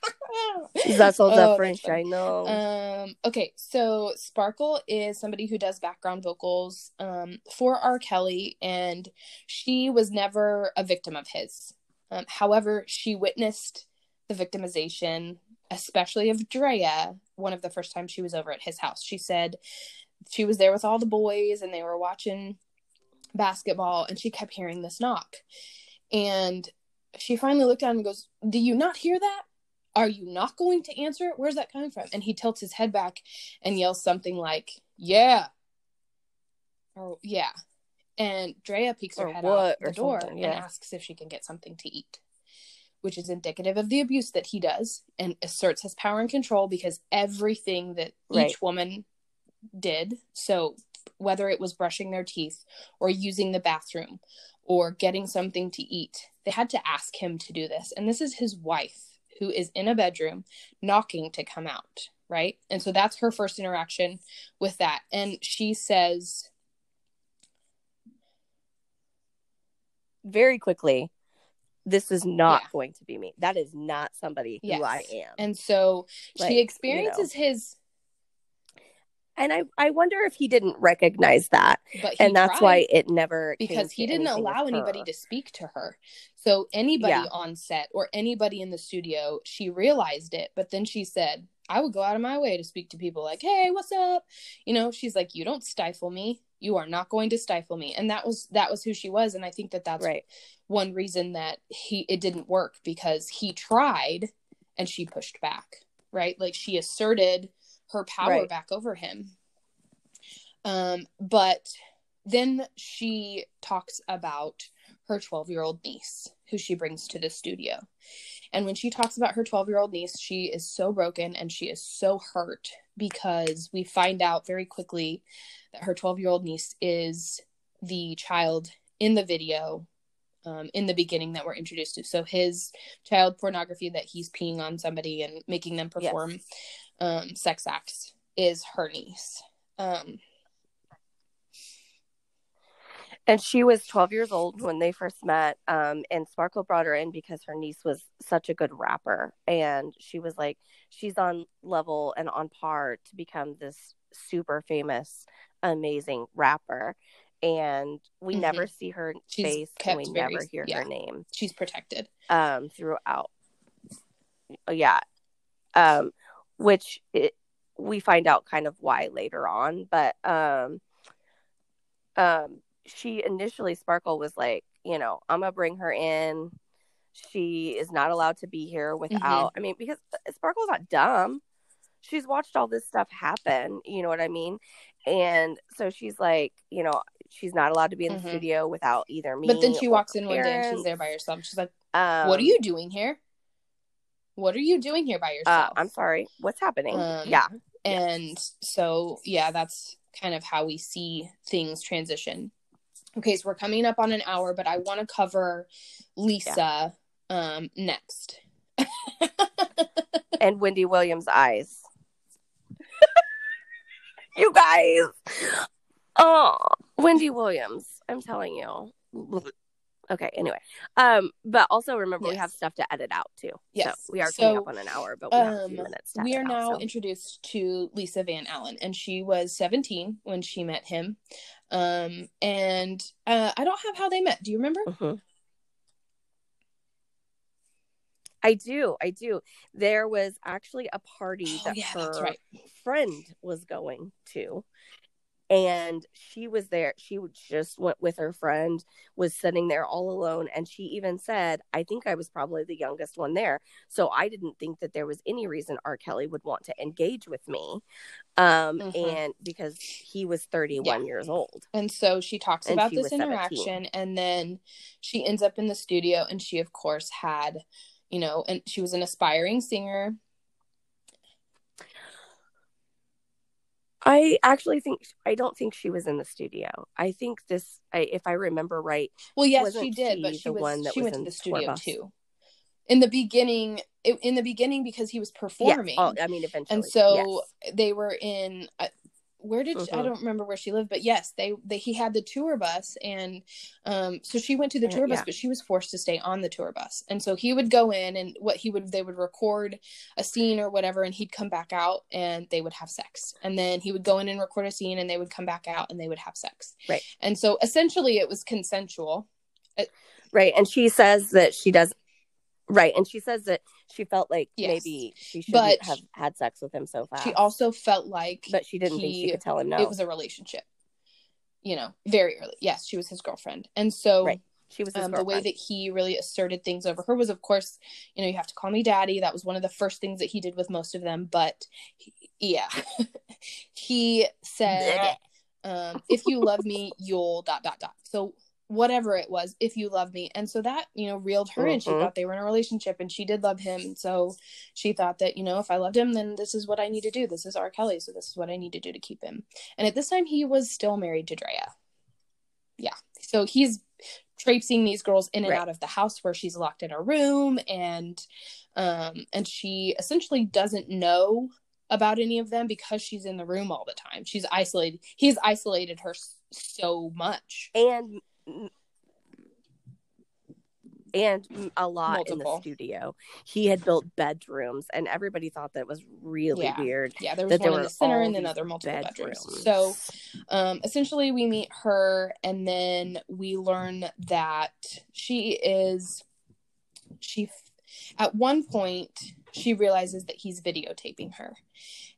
That's all Oh, the that's French. I know. Um, okay, so Sparkle is somebody who does background vocals um, for R. Kelly, and she was never a victim of his. Um, however, she witnessed the victimization, especially of Drea, one of the first times she was over at his house. She said she was there with all the boys and they were watching basketball, and she kept hearing this knock. And she finally looked down and goes, Do you not hear that? Are you not going to answer it? Where's that coming from? And he tilts his head back and yells something like, Yeah. Or, yeah. And Drea peeks her Or head out the door something, and asks if she can get something to eat, which is indicative of the abuse that he does and asserts his power and control because everything that Right. each woman did, so whether it was brushing their teeth or using the bathroom or getting something to eat, they had to ask him to do this. And this is his wife who is in a bedroom knocking to come out, right? And so that's her first interaction with that. And she says, Very quickly, this is not Yeah. going to be me. That is not somebody Yes. who I am. and so Like, she you experiences his, And I, I wonder if he didn't recognize that. but and that's why it never came because he didn't allow anybody to speak to her. So anybody Yeah. on set or anybody in the studio, she realized it, but then she said, "I would go out of my way to speak to people like, "Hey, what's up?" You know, she's like, "You don't stifle me. You are not going to stifle me." And that was that was who she was, and I think that that's right. one reason that he it didn't work because he tried and she pushed back, right? Like she asserted her power Right. back over him. Um, but then she talks about her 12 year old niece who she brings to the studio. And when she talks about her 12 year old niece, she is so broken and she is so hurt because we find out very quickly that her 12 year old niece is the child in the video um, in the beginning that we're introduced to. So his child pornography that he's peeing on somebody and making them Yes. Um, sex acts is her niece. Um, And she was 12 years old when they first met. Um, and Sparkle brought her in because her niece was such a good rapper. And she was like, she's on level and on par to become this super famous, amazing rapper. And we Mhm. never see her She's face and we very- never hear yeah. her name she's protected. um, throughout. Yeah. Um, which it, we find out kind of why later on. But um, um, she initially, Sparkle was like, you know, I'm going to bring her in. She is not allowed to be here without, I mean, because Sparkle's not dumb. She's watched all this stuff happen. You know what I mean? And so she's like, you know, she's not allowed to be in the Mhm. studio without either me. But then she walks in one day and she's there by herself. She's like, Um, "What are you doing here? What are you doing here by Uh, yourself?" I'm sorry. What's happening? Um, yeah. and so yeah, that's kind of how we see things transition. Okay, so we're coming up on an hour, but I want to cover Lisa um next. And Wendy Williams' eyes. you guys. Oh, Wendy Williams. I'm telling you. Okay, anyway. Um, but also remember we have stuff to edit out too. Yes. So we are coming So, up on an hour, but we have a few um, minutes we are edit out, now so. introduced to Lisa Van Allen, and she was 17 when she met him. Um, and uh, I don't have how they met. Do you remember? Mhm. I do, I do. There was actually a party Oh, that yeah, her right. friend was going to, and she was there she just went with her friend was sitting there all alone and she even said i think i was probably the youngest one there so i didn't think that there was any reason r kelly would want to engage with me um mm-hmm. and because he was 31 yeah. years old and so she talks and about she this interaction and then she ends up in the studio and she of course had you know and she was an aspiring singer I actually think I don't think she was in the studio. I think this, I, if I remember right. Well, yes, she did, she but she was one that she was went to the studio too. In the beginning, in the beginning, because he was performing. Yeah. Oh, I mean, eventually, and so yes. they were in. Uh, Where did she, I don't remember where she lived, but yes, they, they he had the tour bus, and um, so she went to the uh, tour bus, yeah. but she was forced to stay on the tour bus, and so he would go in, and what he would they would record a scene or whatever, and he'd come back out, and they would have sex, and then he would go in and record a scene, and they would come back out, and they would have sex, right, and so essentially it was consensual, it, right, and she says that she does Right. And she says that she felt like yes. maybe she shouldn't but have had sex with him so fast. She also felt like But she didn't he, think she could tell him no. It was a relationship. You know, very early. Yes, she was his girlfriend. And so right. She was um, the way that he really asserted things over her was, of course, you know, you have to call me daddy. That was one of the first things that he did with most of them. But he, yeah, he said, um, "If you love me, you'll dot dot dot." So whatever it was if you love me. And so that you know reeled her mm-hmm. and she mm-hmm. thought they were in a relationship and she did love him. So she thought that you know if i loved him then this is what i need to do. This is r. Kelly. So this is what i need to do to keep him. And at this time he was still married to drea. Yeah. So he's traipsing these girls in and right. out of the house where she's locked in a room and um and she essentially doesn't know about any of them because she's in the room all the time. She's isolated he's isolated her so much. And and a lot Multiple. in the studio. He had built bedrooms, and everybody thought that was really yeah. weird. Yeah, there was one in the center and then other multiple bedrooms. bedrooms. So, um, essentially, we meet her, and then we learn that she is she. At one point, she realizes that he's videotaping her,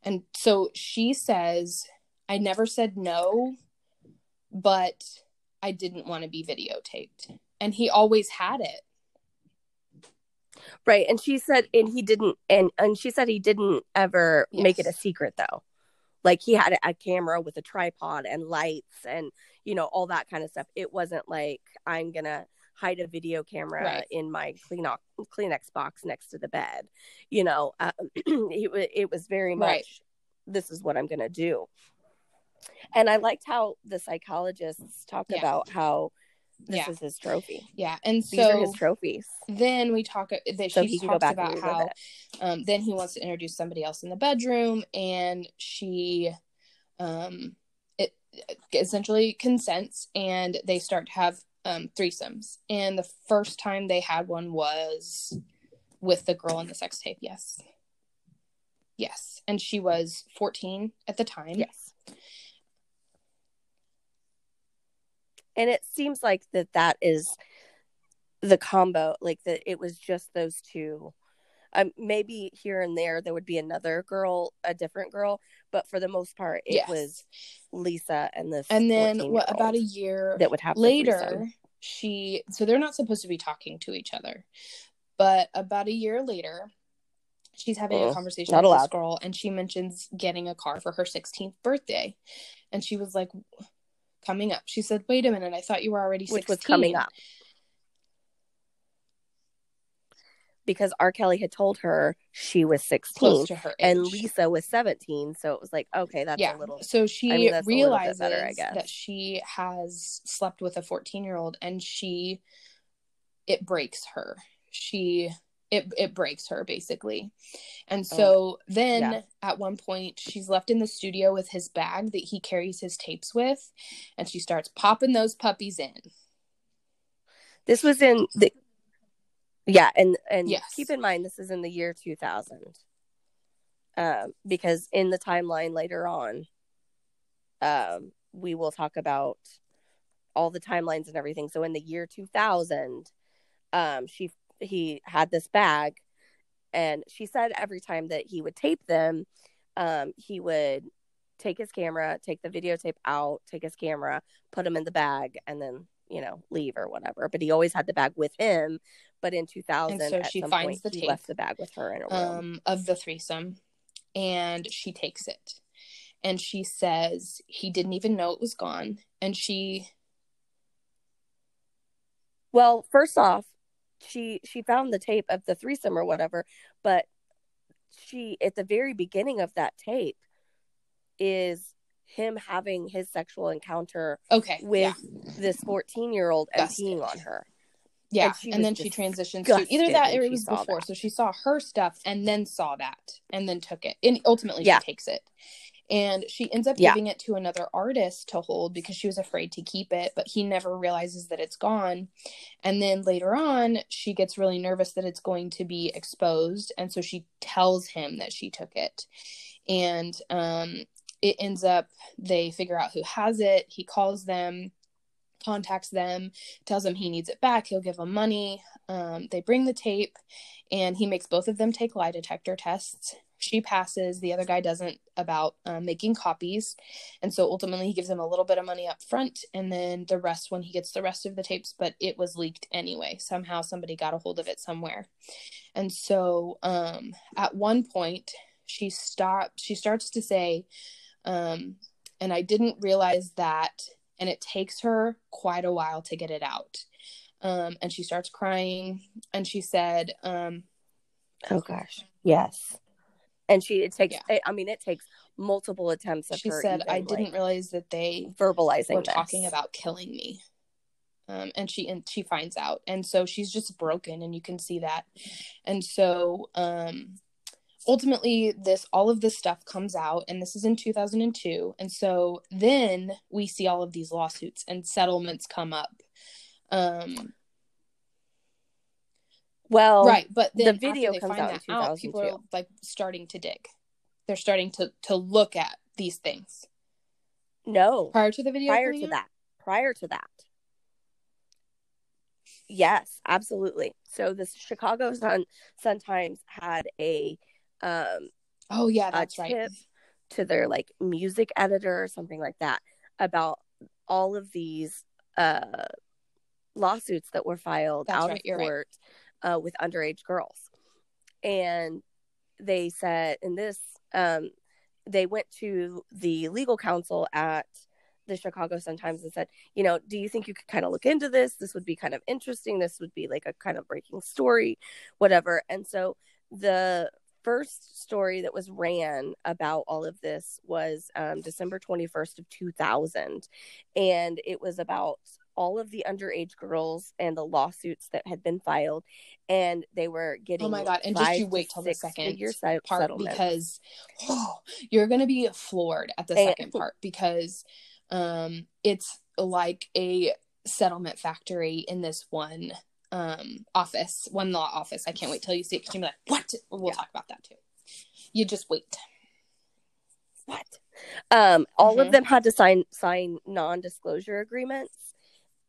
and so she says, "I never said no, but." I didn't want to be videotaped. And he always had it. Right. And she said and he didn't and and she said he didn't ever yes. make it a secret though. Like he had a camera with a tripod and lights and you know all that kind of stuff. It wasn't like I'm going to hide a video camera right. in my Kleenex, Kleenex box next to the bed. You know, uh, it, it was very much right. this is what I'm going to do. And I liked how the psychologists talk yeah. about how this yeah. is his trophy. Yeah, and so these are his trophies. Then we talk that so she talks about how um, then he wants to introduce somebody else in the bedroom, and she um, it essentially consents, and they start to have um, threesomes. And the first time they had one was with the girl in the sex tape. Yes, yes, and she was fourteen at the time. Yes and it seems like that that is the combo like that it was just those two um, maybe here and there there would be another girl a different girl but for the most part it yes. was lisa and this and then what about a year that would happen later she so they're not supposed to be talking to each other but about a year later she's having a conversation with allowed. this girl and she mentions getting a car for her 16th birthday and she was like coming up. She said, "Wait a minute, I thought you were already 16. Which was coming up. Because R. Kelly had told her she was 16 and Lisa was 17. So it was like, okay, that's yeah. a little. So she I mean, realizes better, I guess. that she has slept with a 14 year old and she, it breaks her. She it it breaks her basically. And oh, so then yeah. at one point she's left in the studio with his bag that he carries his tapes with and she starts popping those puppies in. This was in the Yeah, and and yes. keep in mind this is in the year 2000. Um because in the timeline later on um we will talk about all the timelines and everything. So in the year 2000 um she he had this bag and she said every time that he would tape them um, he would take his camera, take the videotape out, take his camera, put him in the bag, and then you know leave or whatever. But he always had the bag with him. But in 2000, And so she finds point, the tape, left the bag with her in a room. um, of the threesome, and she takes it, and she says he didn't even know it was gone, and she Well, first off, she she found the tape of the threesome or whatever, but she at the very beginning of that tape is him having his sexual encounter okay with yeah this 14 year old and peeing on her. yeah, and and then she transitions to either that or it was before. that. So she saw her stuff and then saw that and then took it, and ultimately Yeah. she takes it, and she ends up Yeah. giving it to another artist to hold because she was afraid to keep it, but he never realizes that it's gone, and then later on she gets really nervous that it's going to be exposed, and so she tells him that she took it, and um, it ends up they figure out who has it. He calls them contacts them, tells them he needs it back. He'll give them money. Um, they bring the tape, and he makes both of them take lie detector tests. She passes. The other guy doesn't about um, making copies, and so ultimately he gives him a little bit of money up front, and then the rest when he gets the rest of the tapes. But it was leaked anyway. Somehow somebody got a hold of it somewhere, and so um, at one point she stopped. She starts to say, um, and I didn't realize that and it takes her quite a while to get it out. Um, and she starts crying, and she said, um, Oh gosh. Yes. And she it takes it, I mean it takes multiple attempts of she said, even, I didn't realize that they verbalizing were this. talking about killing me. Um, and she and she finds out, and so she's just broken, and you can see that. And so, um, ultimately, this all of this stuff comes out, and this is in 2002. And so then we see all of these lawsuits and settlements come up. Um, Well, right but the video comes out out people are like starting to dig. They're starting to to look at these things. No. prior to the video prior to out? that. Prior to that. Yes absolutely. So the chicago sun sun times had a um oh yeah a that's right. to their like music editor or something like that about all of these uh lawsuits that were filed That's out right, of you're right. Uh, with underage girls and they said in this um they went to the legal counsel at the Chicago Sun Times and said, you know, do you think you could kind of look into this? This would be kind of interesting. This would be like a kind of breaking story, whatever. And so the first story that was ran about all of this was um, December 21st of 2000. And it was about all of the underage girls and the lawsuits that had been filed. And they were getting oh my god and just you wait till the second part because oh, you're gonna be floored at the And- second part because um it's like a settlement factory in this one um office one law office. I can't wait till you see it because you'll be like what? We'll Yeah. talk about that too. You just wait. What? Um all Mhm. of them had to sign sign non-disclosure agreements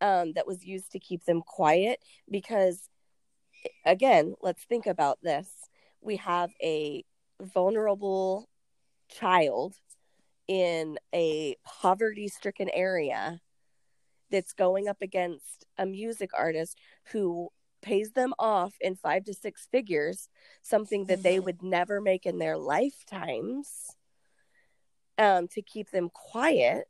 um that was used to keep them quiet because again let's think about this we have a vulnerable child in a poverty stricken area that's going up against a music artist who pays them off in five to six figures something that they Mhm. would never make in their lifetimes um, to keep them quiet.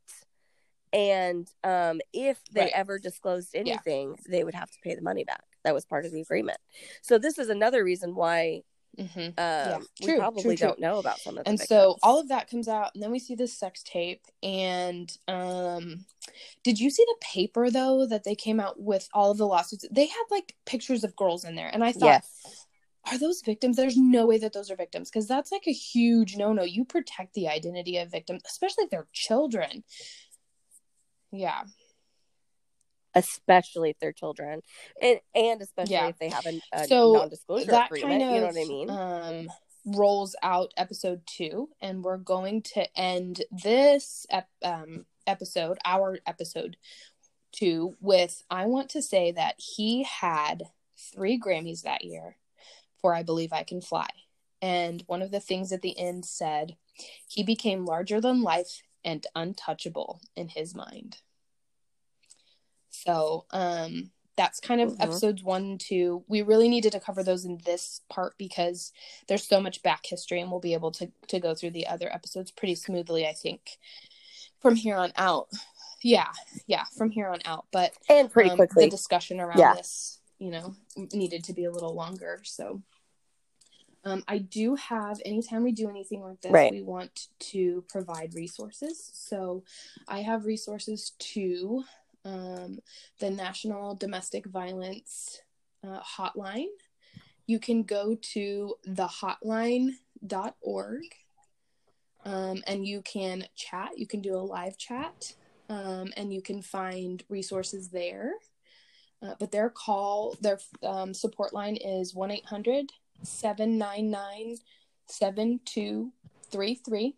And um, if they Right. ever disclosed anything, they would have to pay the money back. That was part of the agreement. So this is another reason why hmm um, we true, probably true, true. don't know about some of the and so victims. all of that comes out and then we see this sex tape and um did you see the paper though that they came out with all of the lawsuits they had like pictures of girls in there and i thought yes, are those victims there's no way that those are victims because that's like a huge no no you protect the identity of victims especially if they're children yeah especially if they're children, and and especially Yeah. if they have a, a So, non-disclosure that agreement. kind of you know what I mean? um rolls out episode two and we're going to end this ep- um episode our episode two with i want to say that he had three grammys that year for i believe i can fly And one of the things at the end said, he became larger than life and untouchable in his mind. So, um, that's kind of mm-hmm. episodes one and two. We really needed to cover those in this part because there's so much back history, and we'll be able to to go through the other episodes pretty smoothly, I think, from here on out. Yeah, yeah, from here on out. But and pretty um, quickly, the discussion around yeah. this, you know, needed to be a little longer. So, um, I do have anytime we do anything like this, right. we want to provide resources. So, I have resources to um, the National Domestic Violence uh, Hotline. You can go to thehotline.org um, and you can chat. You can do a live chat um, and you can find resources there. Uh, but their call, their um, support line is 1 800 799 7233.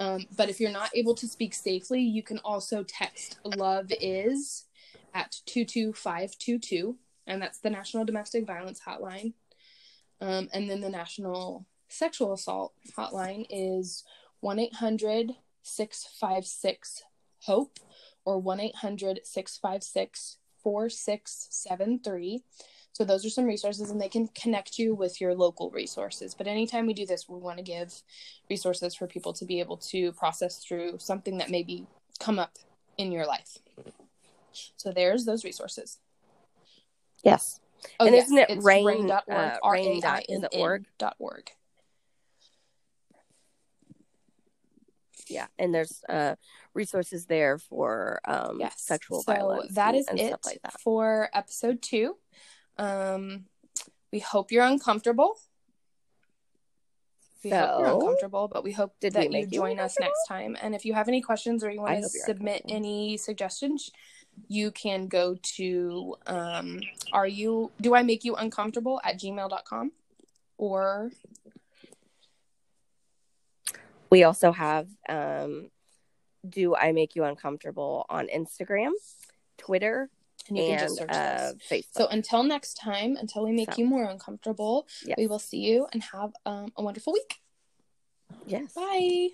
Um, but if you're not able to speak safely, you can also text love is at 22522, and that's the National Domestic Violence Hotline. Um, and then the National Sexual Assault Hotline is 1 800 656 HOPE or 1 800 656 4673. So those are some resources and they can connect you with your local resources. But anytime we do this, we want to give resources for people to be able to process through something that maybe come up in your life. So there's those resources. Yes. Oh, and yes. isn't it rain, rainn.org? Uh, R-A-I-N-N dot org. Yeah, and there's uh, resources there for um, yes. sexual so violence. That and, is and it like that. for episode two. Um, we hope you're uncomfortable. We so, hope you're uncomfortable, but we hope that you join us next time. And if you have any questions or you want to submit any suggestions, you can go to um, are you do I make you uncomfortable at gmail.com or we also have um, do I make you uncomfortable on Instagram, Twitter, and you and, can just search uh, Facebook. So until next time, until we make so. you more uncomfortable, yes. we will see you and have um, a wonderful week. Yes. Bye.